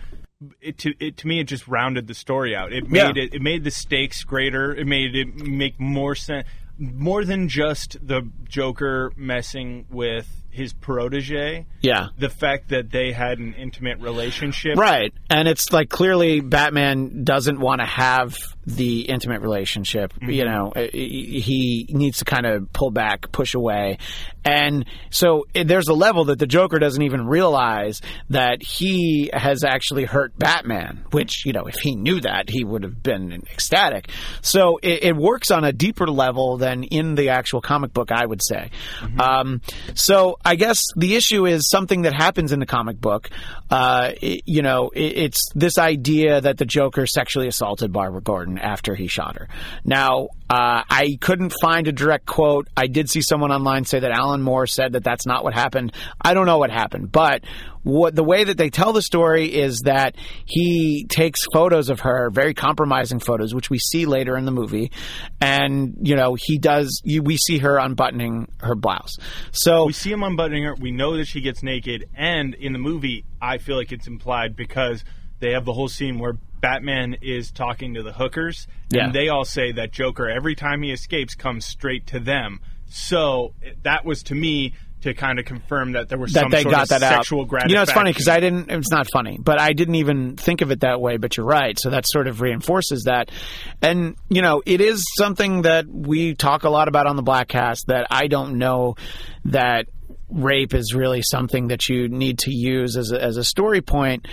It, to it to me, it just rounded the story out. It made yeah. it it made the stakes greater. It made it make more sense, more than just the Joker messing with his protege. Yeah. The fact that they had an intimate relationship. Right. And it's like clearly Batman doesn't want to have the intimate relationship. Mm-hmm. You know, he needs to kind of pull back, push away. And so there's a level that the Joker doesn't even realize that he has actually hurt Batman, which, you know, if he knew that, he would have been ecstatic. So it, it works on a deeper level than in the actual comic book, I would say. Mm-hmm. Um, so I guess the issue is something that happens in the comic book. Uh, it, you know, it, it's this idea that the Joker sexually assaulted Barbara Gordon after he shot her. Now, uh, I couldn't find a direct quote. I did see someone online say that Alan Moore said that that's not what happened. I don't know what happened, but what the way that they tell the story is that he takes photos of her, very compromising photos, which we see later in the movie, and you know he does. You, we see her unbuttoning her blouse. So we see him unbuttoning her. We know that she gets naked, and in the movie, I feel like it's implied because they have the whole scene where Batman is talking to the hookers, yeah. and they all say that Joker every time he escapes comes straight to them. So that was to me to kind of confirm that there was that some they sort got of that sexual out. gratification. You know, it's funny because I didn't. It's not funny, but I didn't even think of it that way. But you're right. So that sort of reinforces that, and you know, it is something that we talk a lot about on the Bladtcast. That I don't know that rape is really something that you need to use as a, as a story point,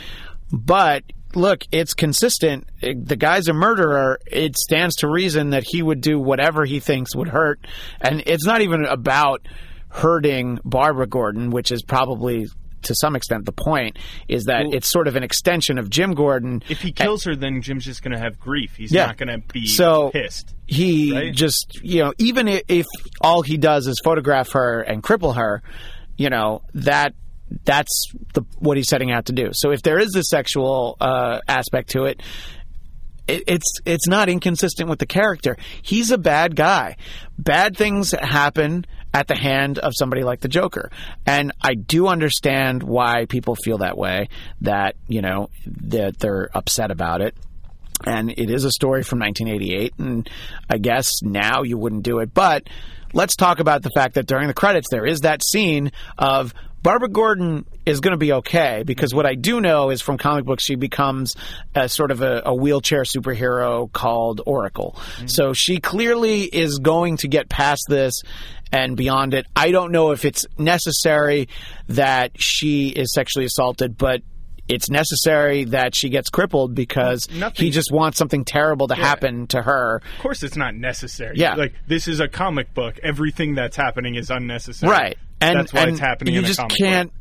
but look, it's consistent. The guy's a murderer. It stands to reason that he would do whatever he thinks would hurt. And it's not even about hurting Barbara Gordon, which is probably to some extent the point is that well, it's sort of an extension of Jim Gordon. If he kills her, then Jim's just going to have grief. He's yeah. not going to be so pissed. He right? just, you know, even if all he does is photograph her and cripple her, you know, that that's the what he's setting out to do. So if there is a sexual uh, aspect to it, it, it's it's not inconsistent with the character. He's a bad guy. Bad things happen at the hand of somebody like the Joker, and I do understand why people feel that way. That you know that they're upset about it. And it is a story from 1988, and I guess now you wouldn't do it. But let's talk about the fact that during the credits there is that scene of Barbara Gordon is going to be okay because what I do know is from comic books she becomes a sort of a, a wheelchair superhero called Oracle. Mm-hmm. So she clearly is going to get past this and beyond it. I don't know if it's necessary that she is sexually assaulted, but it's necessary that she gets crippled because Nothing- he just wants something terrible to happen to her. Of course, it's not necessary. Yeah. like this is a comic book. Everything that's happening is unnecessary. Right. And that's why and it's happening. You in a just can't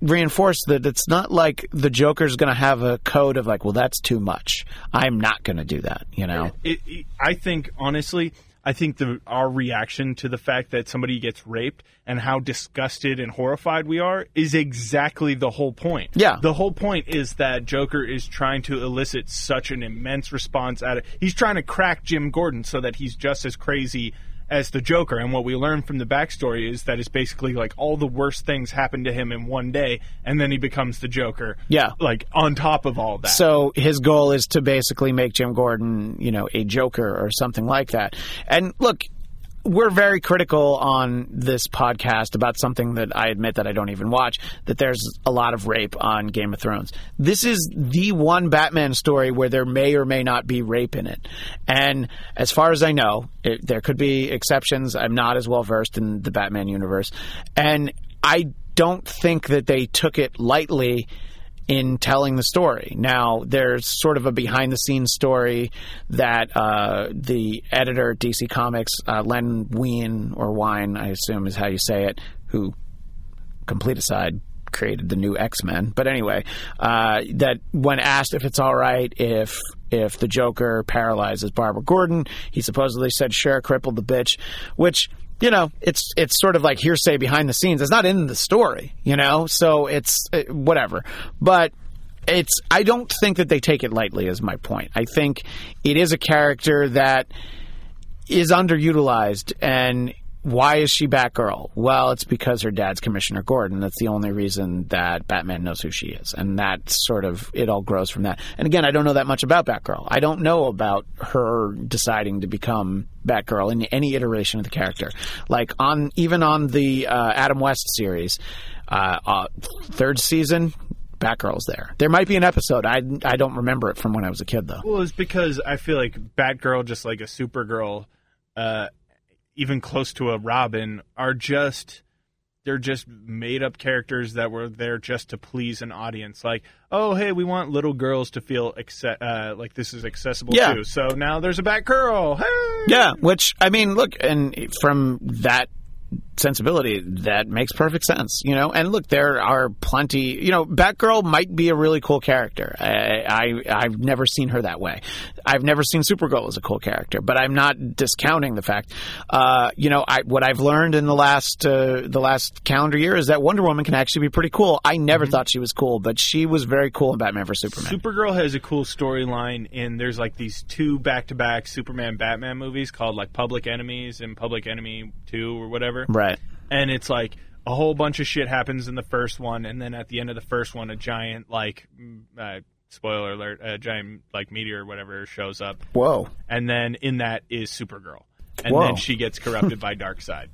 book. reinforce that it's not like the Joker's going to have a code of like, well, that's too much. I'm not going to do that. You know. It, it, I think honestly, I think the our reaction to the fact that somebody gets raped and how disgusted and horrified we are is exactly the whole point. Yeah. The whole point is that Joker is trying to elicit such an immense response out of he's trying to crack Jim Gordon so that he's just as crazy as the Joker. And what we learn from the backstory is that it's basically like all the worst things happen to him in one day and then he becomes the Joker. Yeah. Like on top of all that. So his goal is to basically make Jim Gordon, you know, a Joker or something like that. And look, we're very critical on this podcast about something that I admit that I don't even watch, that there's a lot of rape on Game of Thrones. This is the one Batman story where there may or may not be rape in it. And as far as I know, it, there could be exceptions. I'm not as well versed in the Batman universe. And I don't think that they took it lightly in telling the story. Now, there's sort of a behind the scenes story that uh, the editor at DC Comics, uh, Len Wein, or Wine, I assume is how you say it, who, complete aside, created the new X Men. But anyway, uh, that when asked if it's all right if if the Joker paralyzes Barbara Gordon, he supposedly said, "Sure, crippled the bitch," which you know, it's it's sort of like hearsay behind the scenes. It's not in the story, you know, so it's uh, whatever. But it's I don't think that they take it lightly. Is my point. I think it is a character that is underutilized and. Why is she Batgirl? Well, it's because her dad's Commissioner Gordon. That's the only reason that Batman knows who she is. And that sort of, it all grows from that. And again, I don't know that much about Batgirl. I don't know about her deciding to become Batgirl in any iteration of the character. Like on, even on the uh, Adam West series, uh, uh, third season, Batgirl's there. There might be an episode. I, I don't remember it from when I was a kid, though. Well, it's because I feel like Batgirl, just like a Supergirl, uh, even close to a Robin, are just they're just made up characters that were there just to please an audience. Like, oh, hey, we want little girls to feel acce- uh, like this is accessible Yeah. too. So now there's a Batgirl. Hey! Yeah, which I mean, look, and from that sensibility, that makes perfect sense, you know. And look, there are plenty, you know, Batgirl might be a really cool character. I, I I've never seen her that way. I've never seen Supergirl as a cool character, but I'm not discounting the fact. Uh, you know, I, what I've learned in the last uh, the last calendar year is that Wonder Woman can actually be pretty cool. I never thought she was cool, but she was very cool in Batman vs Superman. Supergirl has a cool storyline, and there's like these two back-to-back Superman Batman movies called like Public Enemies and Public Enemy Two or whatever. right. And it's like a whole bunch of shit happens in the first one, and then at the end of the first one, a giant like uh, spoiler alert, a giant like meteor or whatever shows up, Whoa. and then in that is Supergirl, and Whoa. then she gets corrupted by [LAUGHS] Darkseid.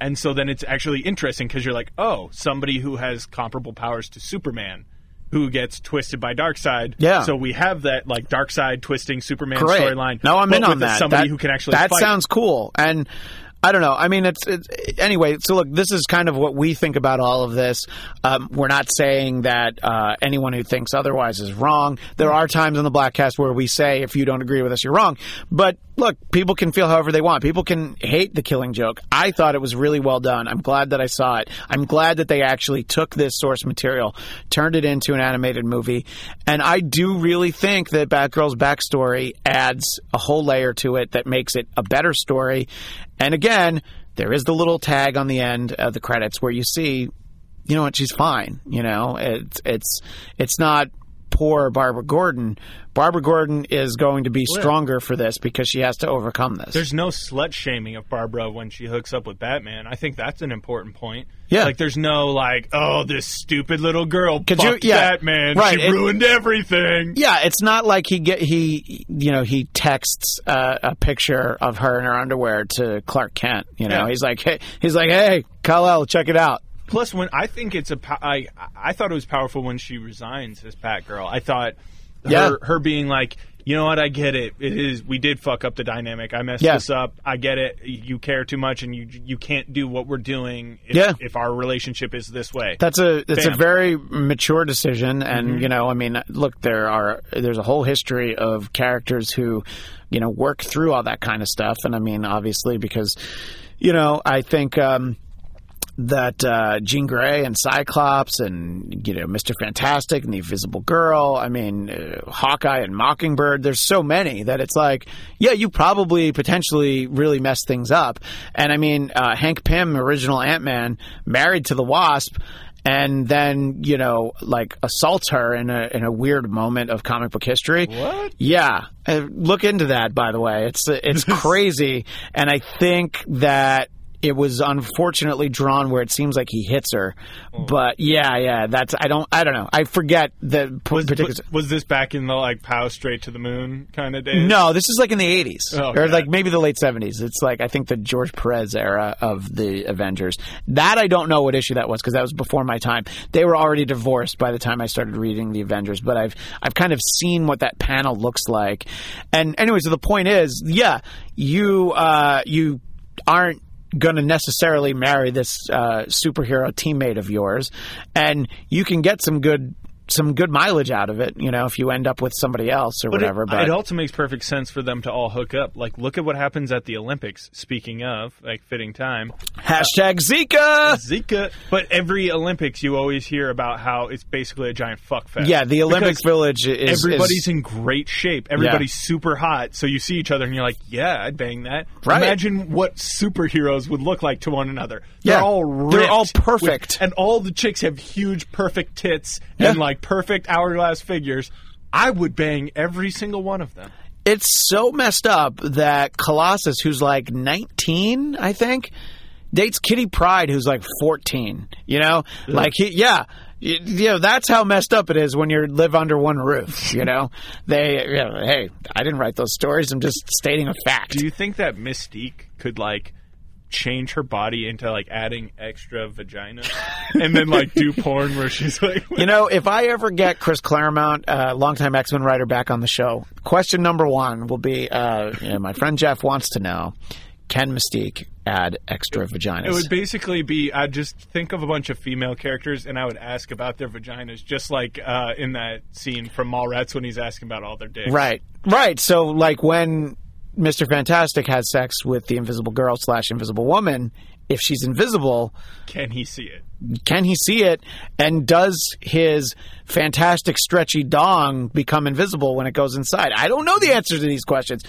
And so then it's actually interesting because you're like, oh, somebody who has comparable powers to Superman, who gets twisted by Darkseid. Yeah. So we have that like Darkseid twisting Superman storyline. No, I'm in on that. Somebody that, who can actually That fight. sounds cool. And I don't know. I mean, it's, it's anyway. So look, this is kind of what we think about all of this. Um, we're not saying that uh, anyone who thinks otherwise is wrong. There are times on the Bladtcast where we say if you don't agree with us, you're wrong. But look, people can feel however they want. People can hate the Killing Joke. I thought it was really well done. I'm glad that I saw it. I'm glad that they actually took this source material, turned it into an animated movie, and I do really think that Batgirl's backstory adds a whole layer to it that makes it a better story. And again, there is the little tag on the end of the credits where you see, you know what, she's fine. You know, it's it's it's not poor Barbara Gordon. Barbara Gordon is going to be stronger for this because she has to overcome this. There's no slut shaming of Barbara when she hooks up with Batman. I think that's an important point. Yeah. Like there's no like, oh, this stupid little girl Could you- yeah. Batman. Right, She it- ruined everything. Yeah, it's not like he get he you know he texts uh, a picture of her in her underwear to Clark Kent. You know, Yeah. he's like, hey, he's like, hey, Kal El, check it out. Plus, when I think it's a, I I thought it was powerful when she resigns as Batgirl. I thought her Yeah. her being like, you know what, I get it. It is we did fuck up the dynamic. I messed Yeah. this up. I get it. You care too much, and you you can't do what we're doing. If, Yeah. if our relationship is this way. That's a it's a very mature decision, and Mm-hmm. you know, I mean, look, there are there's a whole history of characters who, you know, work through all that kind of stuff, and I mean, obviously, because, you know, I think. um that uh, Jean Grey and Cyclops and you know Mister Fantastic and the Invisible Girl. I mean uh, Hawkeye and Mockingbird. There's so many that it's like, yeah, you probably potentially really messed things up. And I mean uh, Hank Pym, original Ant Man, married to the Wasp. And then you know, like assaults her in a in a weird moment of comic book history. What? Yeah, uh, look into that. By the way, it's it's [LAUGHS] crazy, and I think that it was unfortunately drawn where it seems like he hits her. But yeah, yeah, that's I don't I don't know. I forget the was, particular. was, was this back in the like pow straight to the moon kind of days? no, this is like in the 80s Oh, or like maybe the late 70s. It's like I think the George Perez era of the Avengers. That I don't know what issue that was because that was before my time. They were already divorced by the time I started reading the Avengers, but I've I've kind of seen what that panel looks like. And anyway, so the point is, yeah, you uh, you aren't going to necessarily marry this uh, superhero teammate of yours, and you can get some good some good mileage out of it. You know, if you end up with somebody else or But whatever. it, but it also makes perfect sense for them to all hook up. Like, look at what happens at the Olympics. Speaking of, like, fitting time. Hashtag Zika. Zika. But every Olympics, you always hear about how it's basically a giant fuck fest. Yeah, the Olympic Because Village is Everybody's is, in great shape. Everybody's super hot. So you see each other and you're like, yeah, I'd bang that. Right. Imagine what superheroes would look like to one another. Yeah. They're all They're all perfect. with- and all the chicks have huge, perfect tits Yeah. and like perfect hourglass figures. I would bang every single one of them. it's so messed up that Colossus, who's like 19, I think, dates Kitty Pryde, who's like 14. You know, like he, yeah. You you know that's how messed up it is when you live under one roof. You know, they. You know, hey, I didn't write those stories. I'm just stating a fact. Do you think that Mystique could like change her body into like adding extra vagina and then like do porn where she's like You know, if I ever get Chris Claremont, uh, longtime X Men writer, back on the show, question number one will be: uh, you know, my friend Jeff wants to know, can Mystique add extra vaginas? It would basically be I'd just think of a bunch of female characters and I would ask about their vaginas, just like uh, in that scene from Mallrats when he's asking about all their dicks. Right, right. So, like when Mister Fantastic has sex with the Invisible Girl slash Invisible Woman, if she's invisible, Can he see it? can he see it? And does his fantastic stretchy dong become invisible when it goes inside? I don't know the answer to these questions.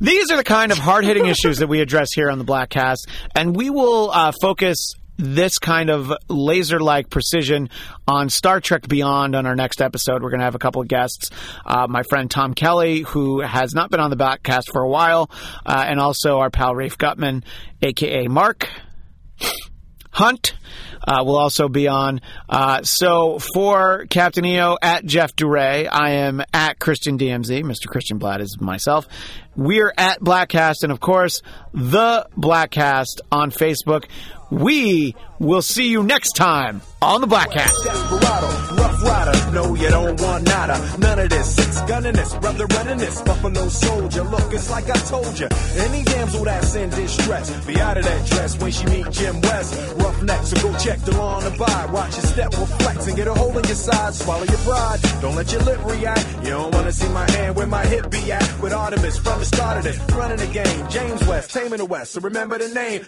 These are the kind of hard hitting issues that we address here on the Bladtcast, and we will uh, focus this kind of laser like precision on Star Trek Beyond on our next episode. We're going to have a couple of guests. Uh, my friend Tom Kelly, who has not been on the Bladtcast for a while, uh, and also our pal Rafe Gutman, aka Mark. Hunt uh, will also be on. Uh, so for Captain EO at Jeff Duray, I am at Christian DMZ. Mr. Christian Bladt is myself. We're at Bladtcast, and of course, the Bladtcast on Facebook. We will see you next time on the. Desperado, rough rider, no you don't want nada. None of this, six gunning this, brother running this, Buffalo soldier. Look, it's like I told you. Any damsel that's in distress, be out of that dress when she meet Jim West. Rough neck, so go check the. Watch your step and get a your side. Swallow your pride, don't let your lip react. You don't wanna see my hand where my hip be at. With Artemus from the start of it, running the game. James West, taming the West, so remember the name.